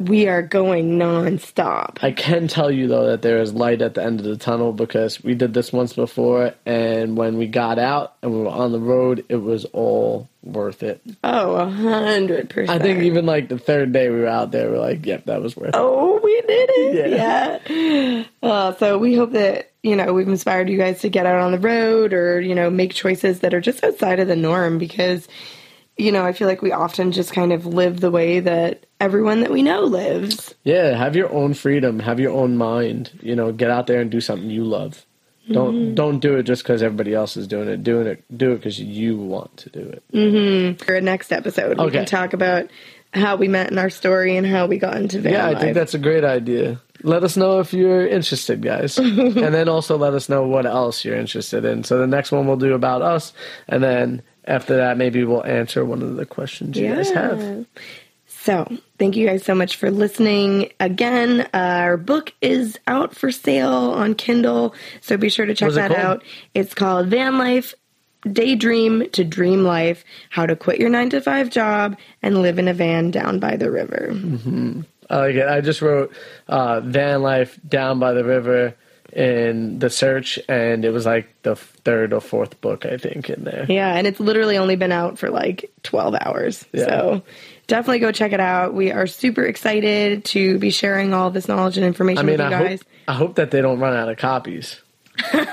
we are going nonstop. I can tell you though that there is light at the end of the tunnel because we did this once before, and when we got out and we were on the road, it was all worth it. Oh, a hundred percent. I think even like the third day we were out there, we're like, "Yep, that was worth it." Oh, we did it! Yeah. yeah. Uh, so we hope that you know we've inspired you guys to get out on the road or you know make choices that are just outside of the norm because you know, I feel like we often just kind of live the way that everyone that we know lives. Yeah, have your own freedom, have your own mind. You know, get out there and do something you love. Don't mm-hmm. don't do it just because everybody else is doing it. Doing it, do it because you want to do it. Mm-hmm. For a next episode, okay. we can talk about how we met in our story and how we got into van Yeah, life. I think that's a great idea. Let us know if you're interested, guys, and then also let us know what else you're interested in. So the next one we'll do about us, and then after that, maybe we'll answer one of the questions you yeah. guys have. So, thank you guys so much for listening. Again, uh, our book is out for sale on Kindle, so be sure to check that out. It's called Van Life Daydream to Dream Life How to Quit Your 9 to 5 Job and Live in a Van Down by the River. Mm-hmm. I like it. I just wrote uh, Van Life Down by the River in the search, and it was like the third or fourth book I think in there. Yeah, and it's literally only been out for like twelve hours. Yeah. So definitely go check it out. We are super excited to be sharing all this knowledge and information I mean, with you I guys. Hope, I hope that they don't run out of copies. uh,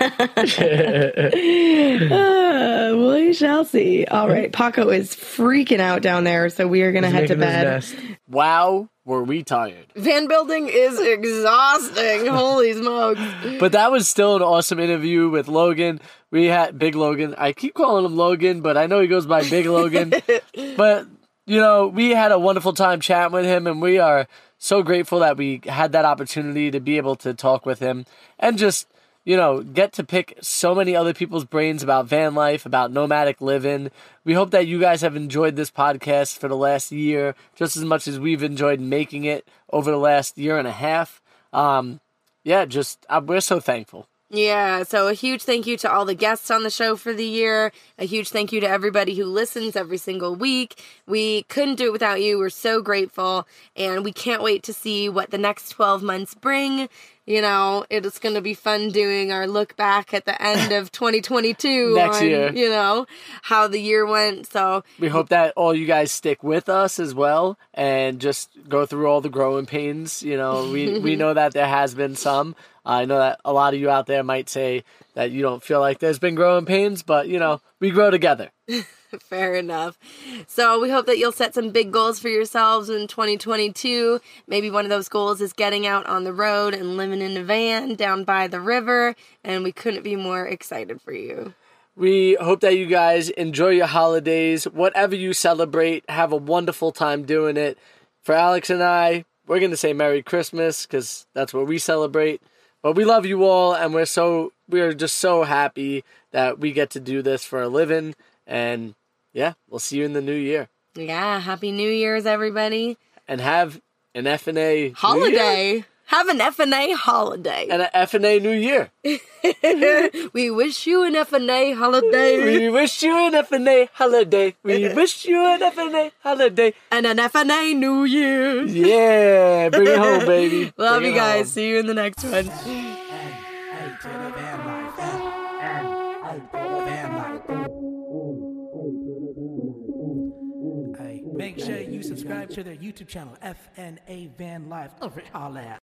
we shall see. All right, Paco is freaking out down there, so we are going to head to bed. Wow, were we tired? Van building is exhausting. Holy smokes! But that was still an awesome interview with Logan. We had Big Logan. I keep calling him Logan, but I know he goes by Big Logan. but you know, we had a wonderful time chatting with him, and we are so grateful that we had that opportunity to be able to talk with him and just you know, get to pick so many other people's brains about van life, about nomadic living. We hope that you guys have enjoyed this podcast for the last year just as much as we've enjoyed making it over the last year and a half. Um, yeah, just uh, we're so thankful. Yeah, so a huge thank you to all the guests on the show for the year. A huge thank you to everybody who listens every single week. We couldn't do it without you. We're so grateful, and we can't wait to see what the next 12 months bring you know, it's going to be fun doing our look back at the end of 2022 Next on, year. you know, how the year went. So, We hope that all you guys stick with us as well and just go through all the growing pains. You know, we, we know that there has been some. I know that a lot of you out there might say that you don't feel like there's been growing pains, but you know, we grow together. Fair enough. So we hope that you'll set some big goals for yourselves in 2022. Maybe one of those goals is getting out on the road and living in a van down by the river. And we couldn't be more excited for you. We hope that you guys enjoy your holidays. Whatever you celebrate, have a wonderful time doing it. For Alex and I, we're going to say Merry Christmas because that's what we celebrate. But we love you all, and we're so we're just so happy that we get to do this for a living. And yeah, we'll see you in the new year. Yeah. Happy New Year's, everybody. And have an FNA Holiday. Have an FNA holiday. and an FNA New Year. we wish you an FNA holiday. We wish you an FNA holiday. We wish you an FNA holiday. and an FNA New Year. Yeah, bring it home, baby. Love Bring you guys. home. See you in the next one. Make sure you subscribe to their YouTube channel, FNA Van Life. Over all that.